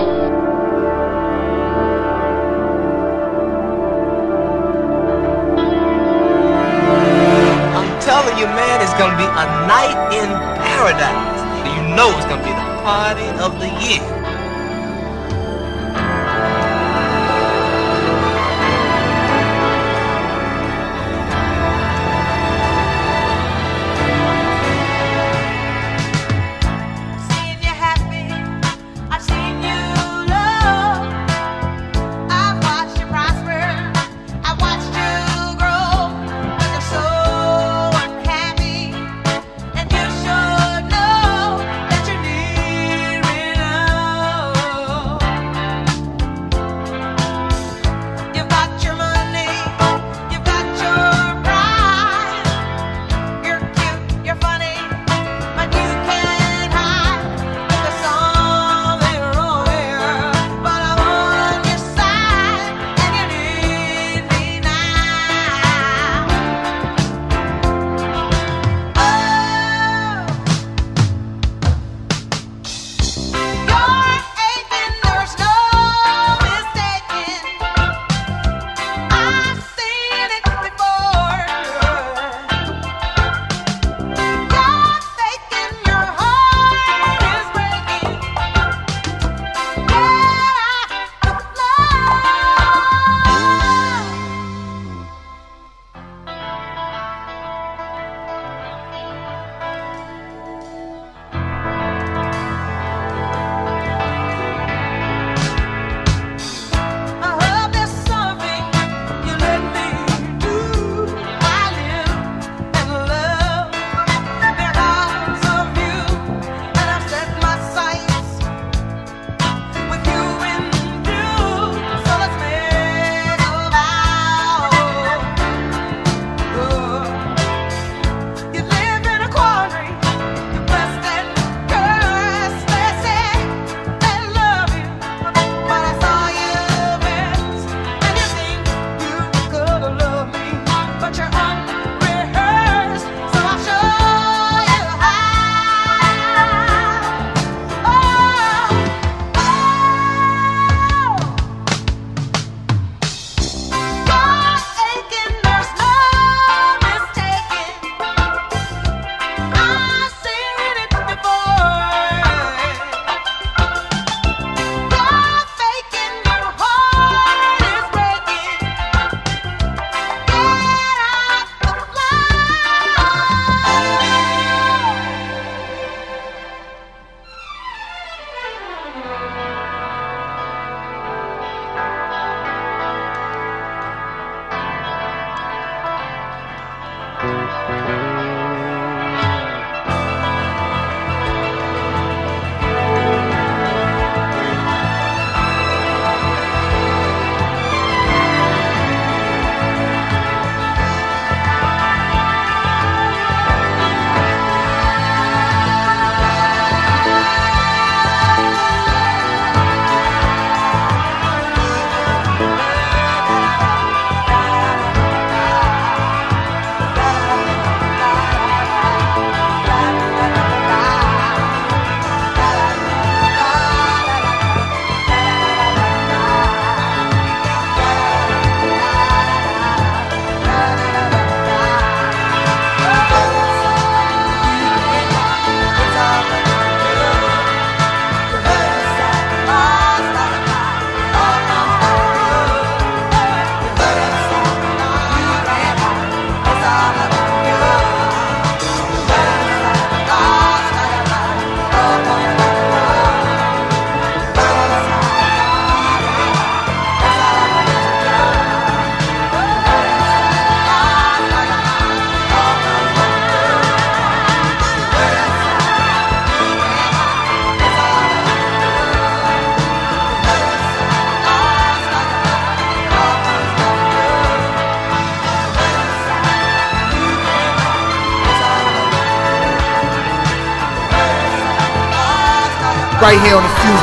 I'm telling you, man, it's gonna be a night in paradise. You know it's gonna be the party of the year.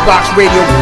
Box Radio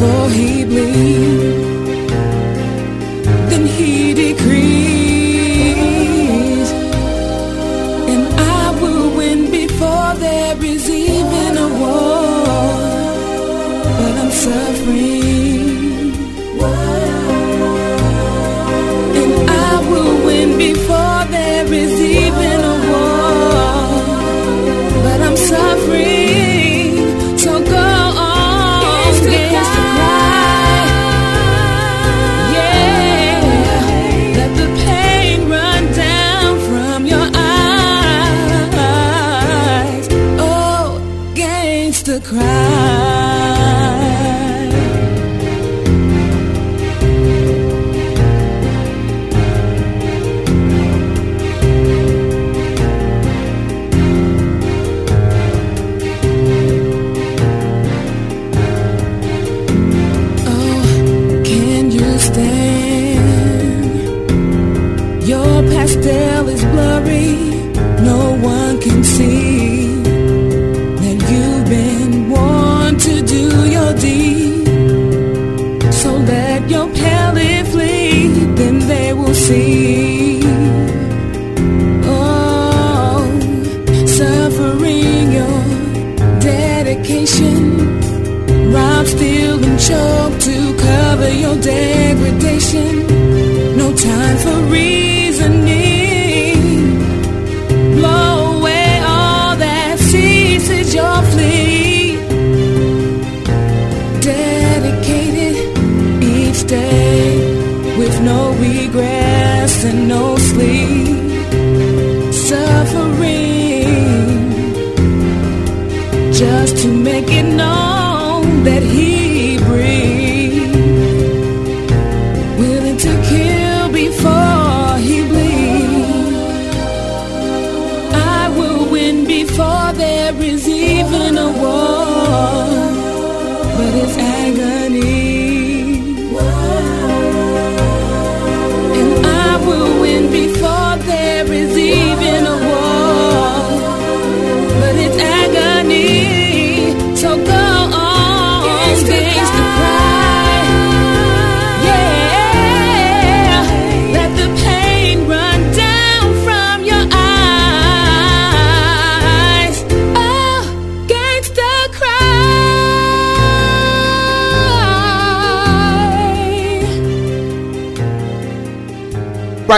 for oh, he bleeds.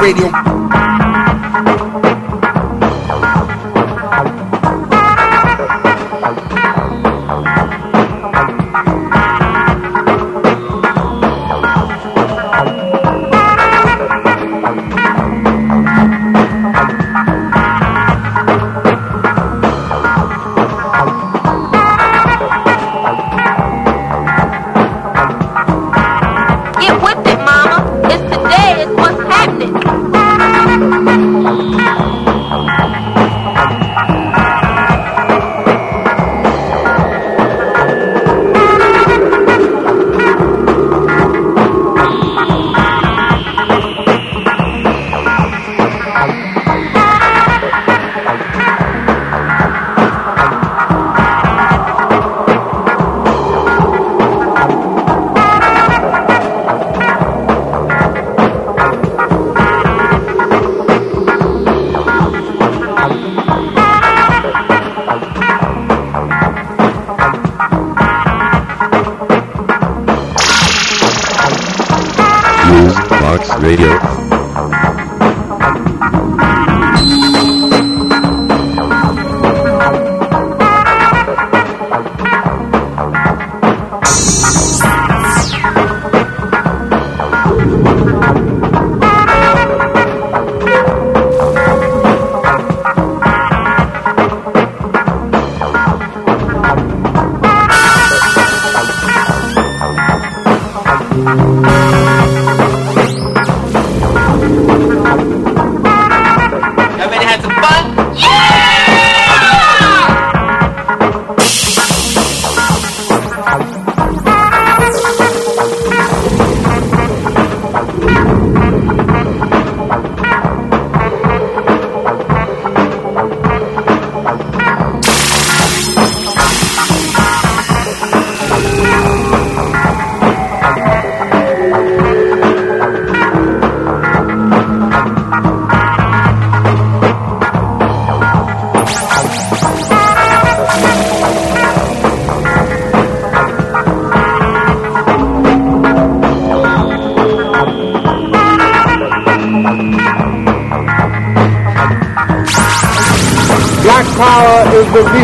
Radio.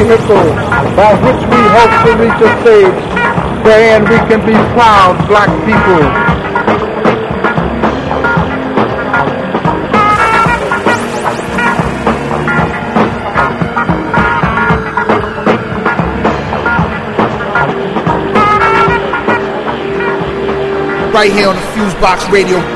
vehicle by which we hope to reach a stage wherein we can be proud black people. Right here on the Fusebox Radio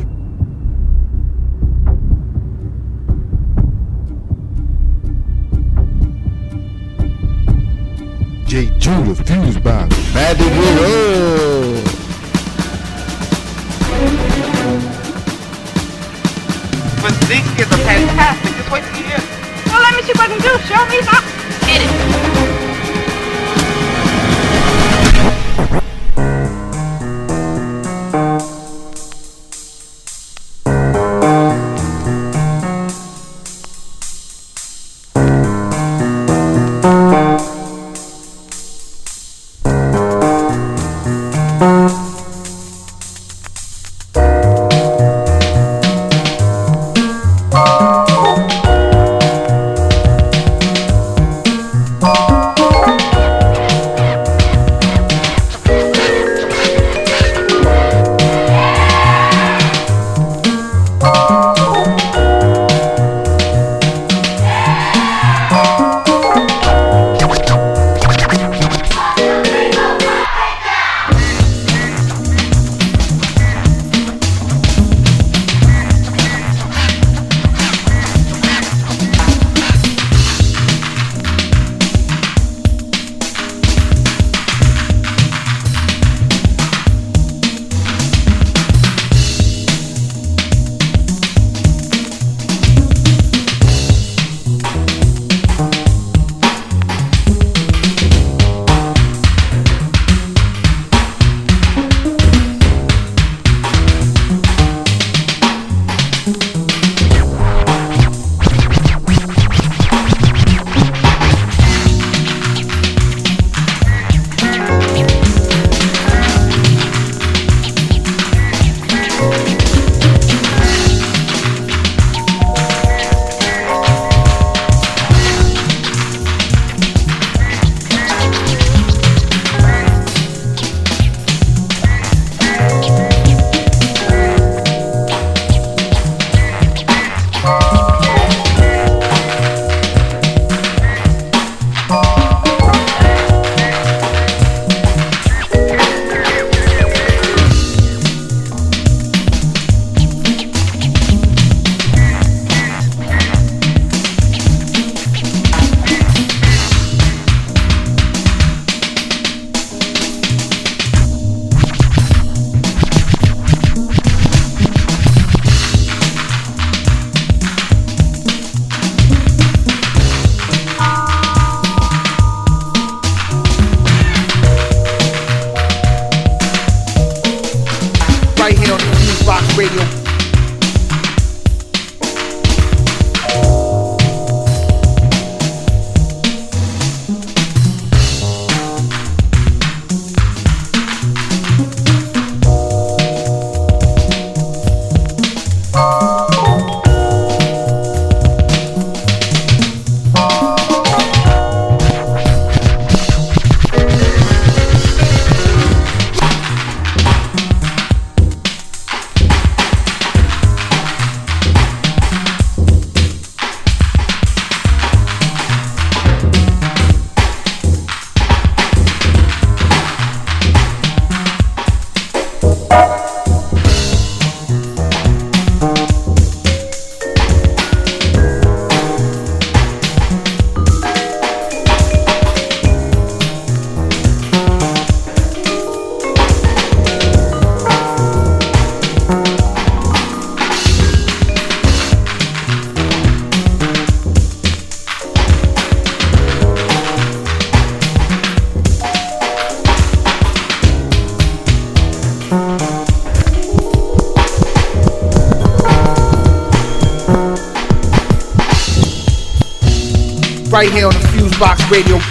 Radio.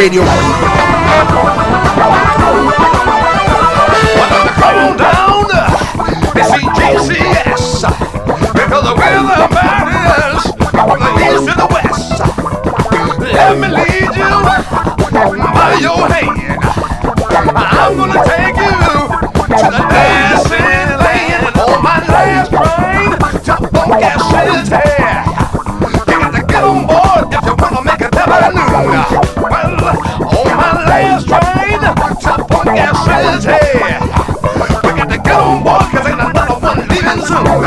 Radio.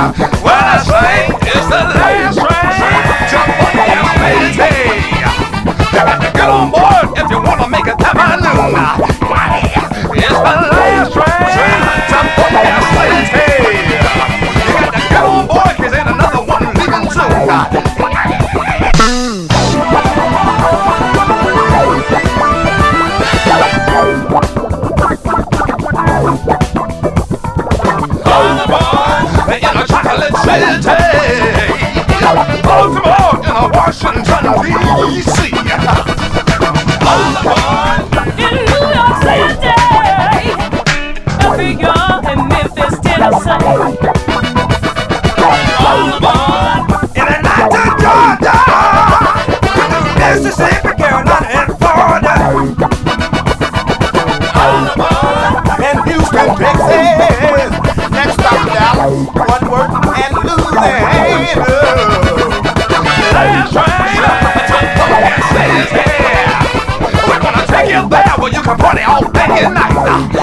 What I say is the last. Washington, D.C. In New York City, every girl in Memphis, Tennessee. Stop.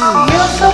You're so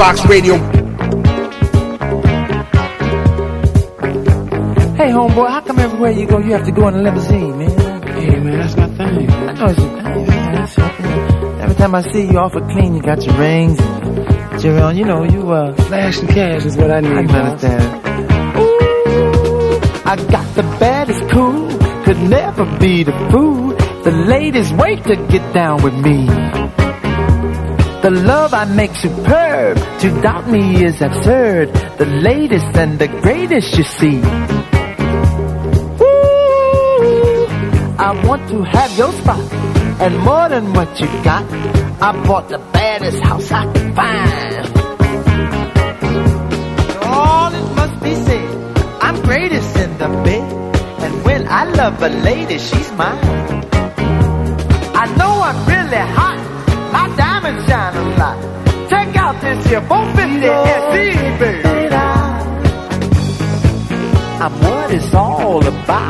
on Radio. Hey, homeboy, how come everywhere you go, you have to go in a limousine, man? Hey, man, that's my thing. I know it's your thing, man. That's your thing. Every time I see you awful clean, you got your rings and your on, you know, you, uh... Flash and cash is what I need, I can understand. Ooh, I got the baddest cool, could never be the fool. The ladies wait to get down with me the love I make superb. To doubt me is absurd. The latest and the greatest, you see. Ooh, I want to have your spot and more than what you got. I bought the baddest house I could find. All it must be said, I'm greatest in the bed. And when I love a lady, she's mine. I'm what it's all about.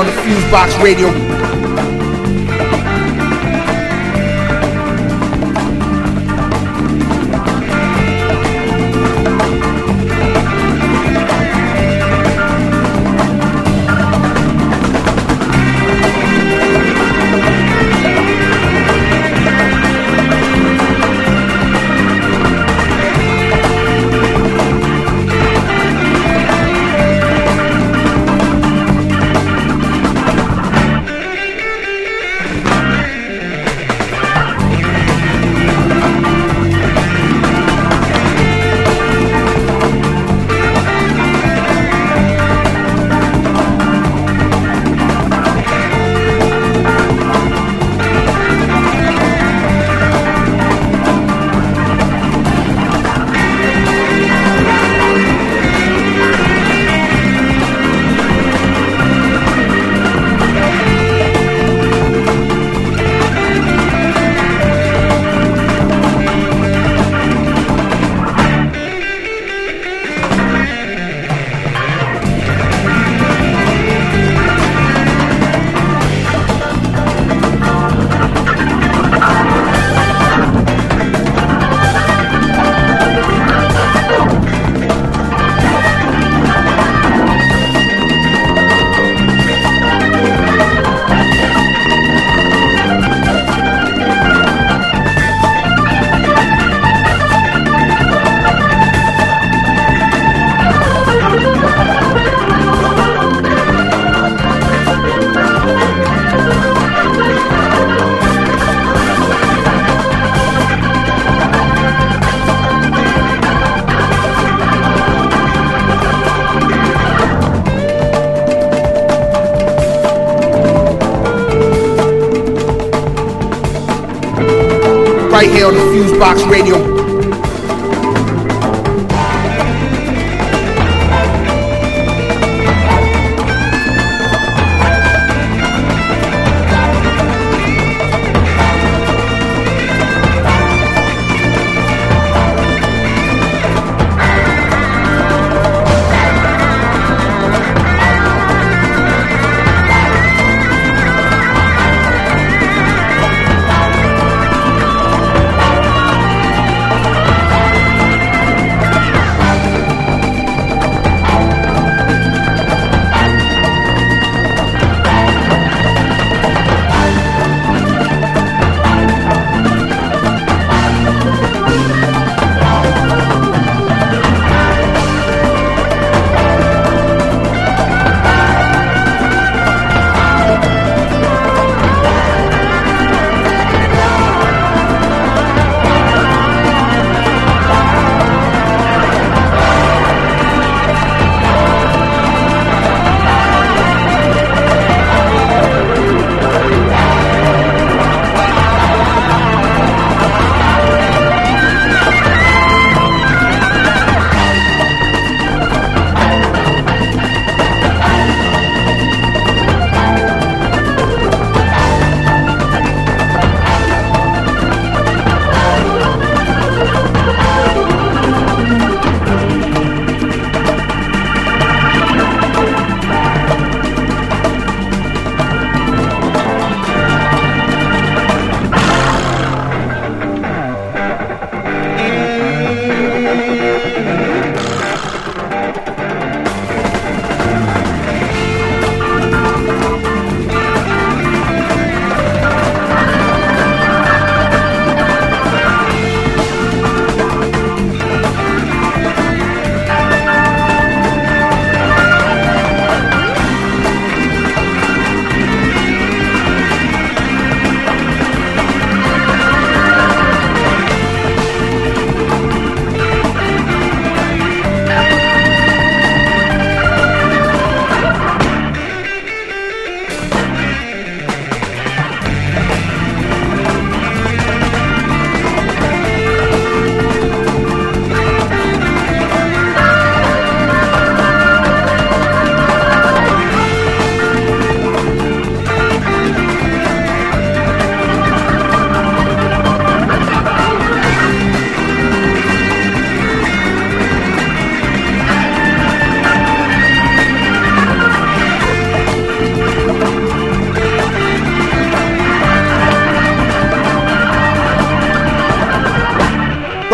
On the Fusebox Radio. Fusebox Radio.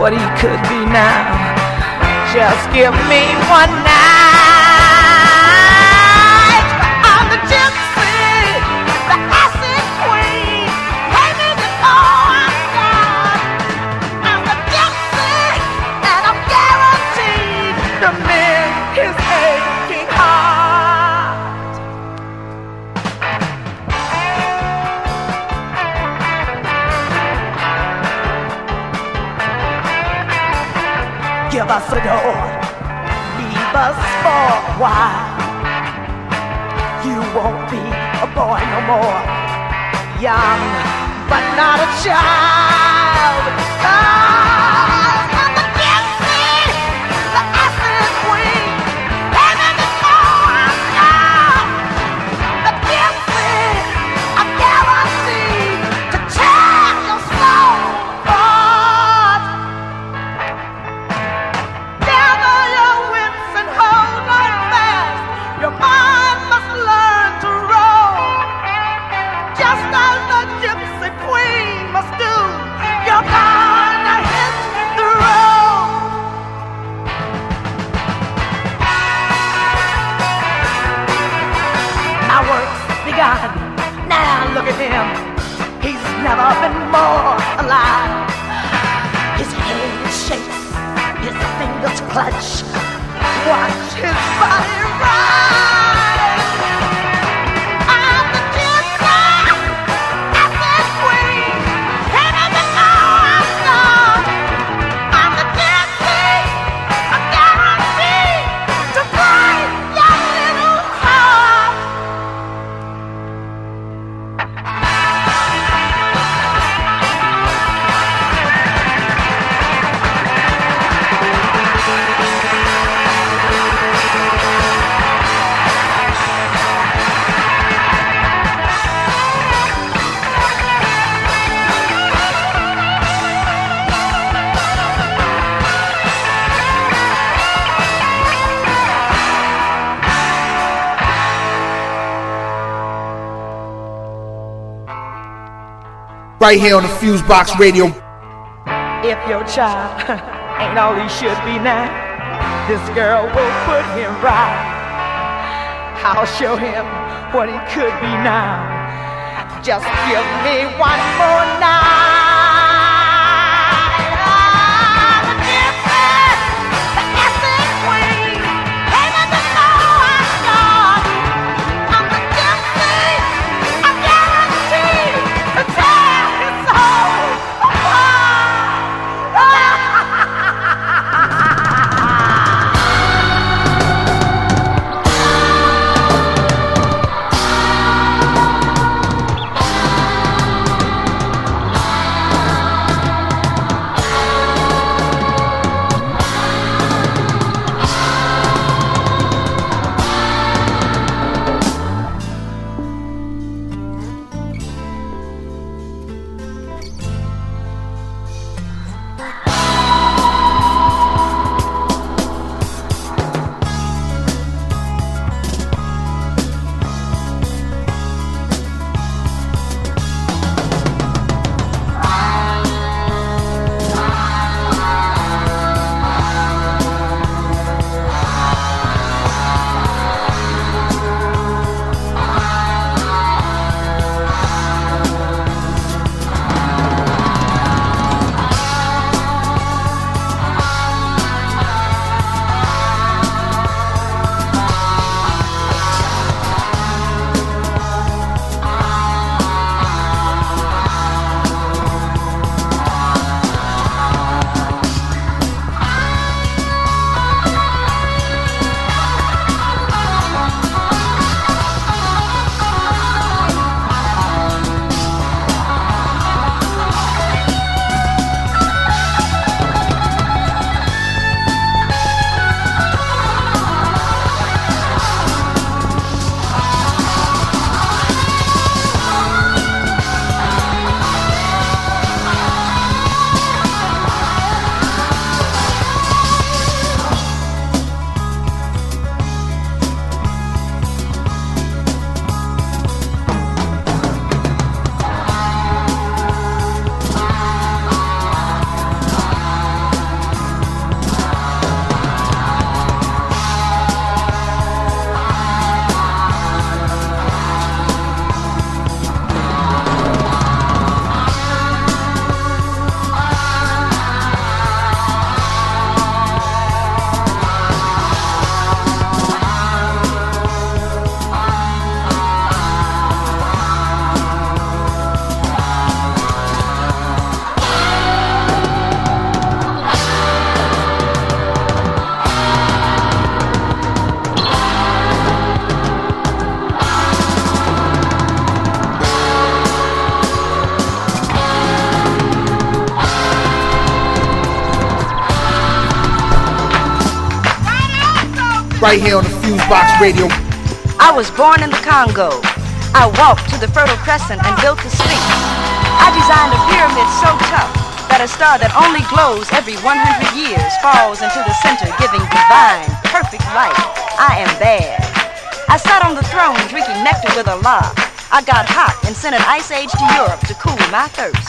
what he could be now. Just give me one night. right here on the Fusebox Radio. If your child ain't all he should be now, this girl will put him right. I'll show him what he could be now. Just give me one more night. Right here on the Radio. I was born in the Congo. I walked to the Fertile Crescent and built the Sphinx. I designed a pyramid so tough that a star that only glows every 100 years falls into the center, giving divine, perfect light. I am bad. I sat on the throne drinking nectar with Allah. I got hot and sent an ice age to Europe to cool my thirst.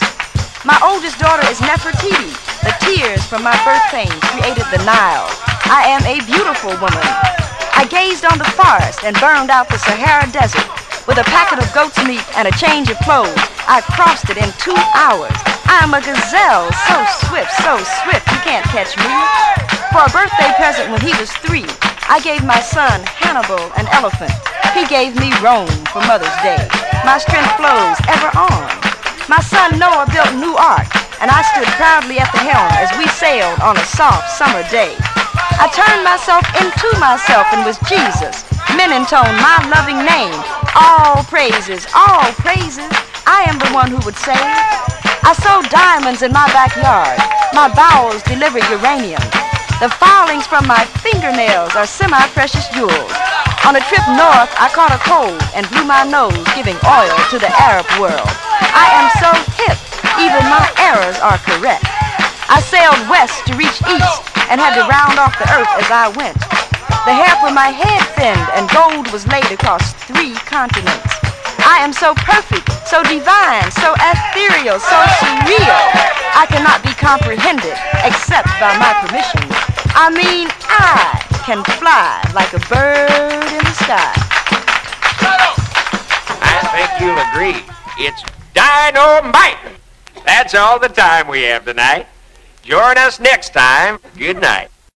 My oldest daughter is Nefertiti. The tears from my birth pains created the Nile. I am a beautiful woman. I gazed on the forest and burned out the Sahara Desert. With a packet of goat's meat and a change of clothes, I crossed it in two hours. I am a gazelle, so swift, so swift, you can't catch me. For a birthday present when he was three, I gave my son Hannibal an elephant. He gave me Rome for Mother's Day. My strength flows ever on. My son Noah built new ark, and I stood proudly at the helm as we sailed on a soft summer day. I turned myself into myself and was Jesus. Men intone my loving name. All praises, all praises. I am the one who would say, I sow diamonds in my backyard. My bowels deliver uranium. The filings from my fingernails are semi-precious jewels. On a trip north, I caught a cold and blew my nose, giving oil to the Arab world. I am so hip, even my errors are correct. I sailed west to reach east and had to round off the earth as I went. The hair from my head thinned and gold was laid across three continents. I am so perfect, so divine, so ethereal, so surreal. I cannot be comprehended except by my permission. I mean, I can fly like a bird in the sky. I think you'll agree. It's dynamite. That's all the time we have tonight. Join us next time. Good night.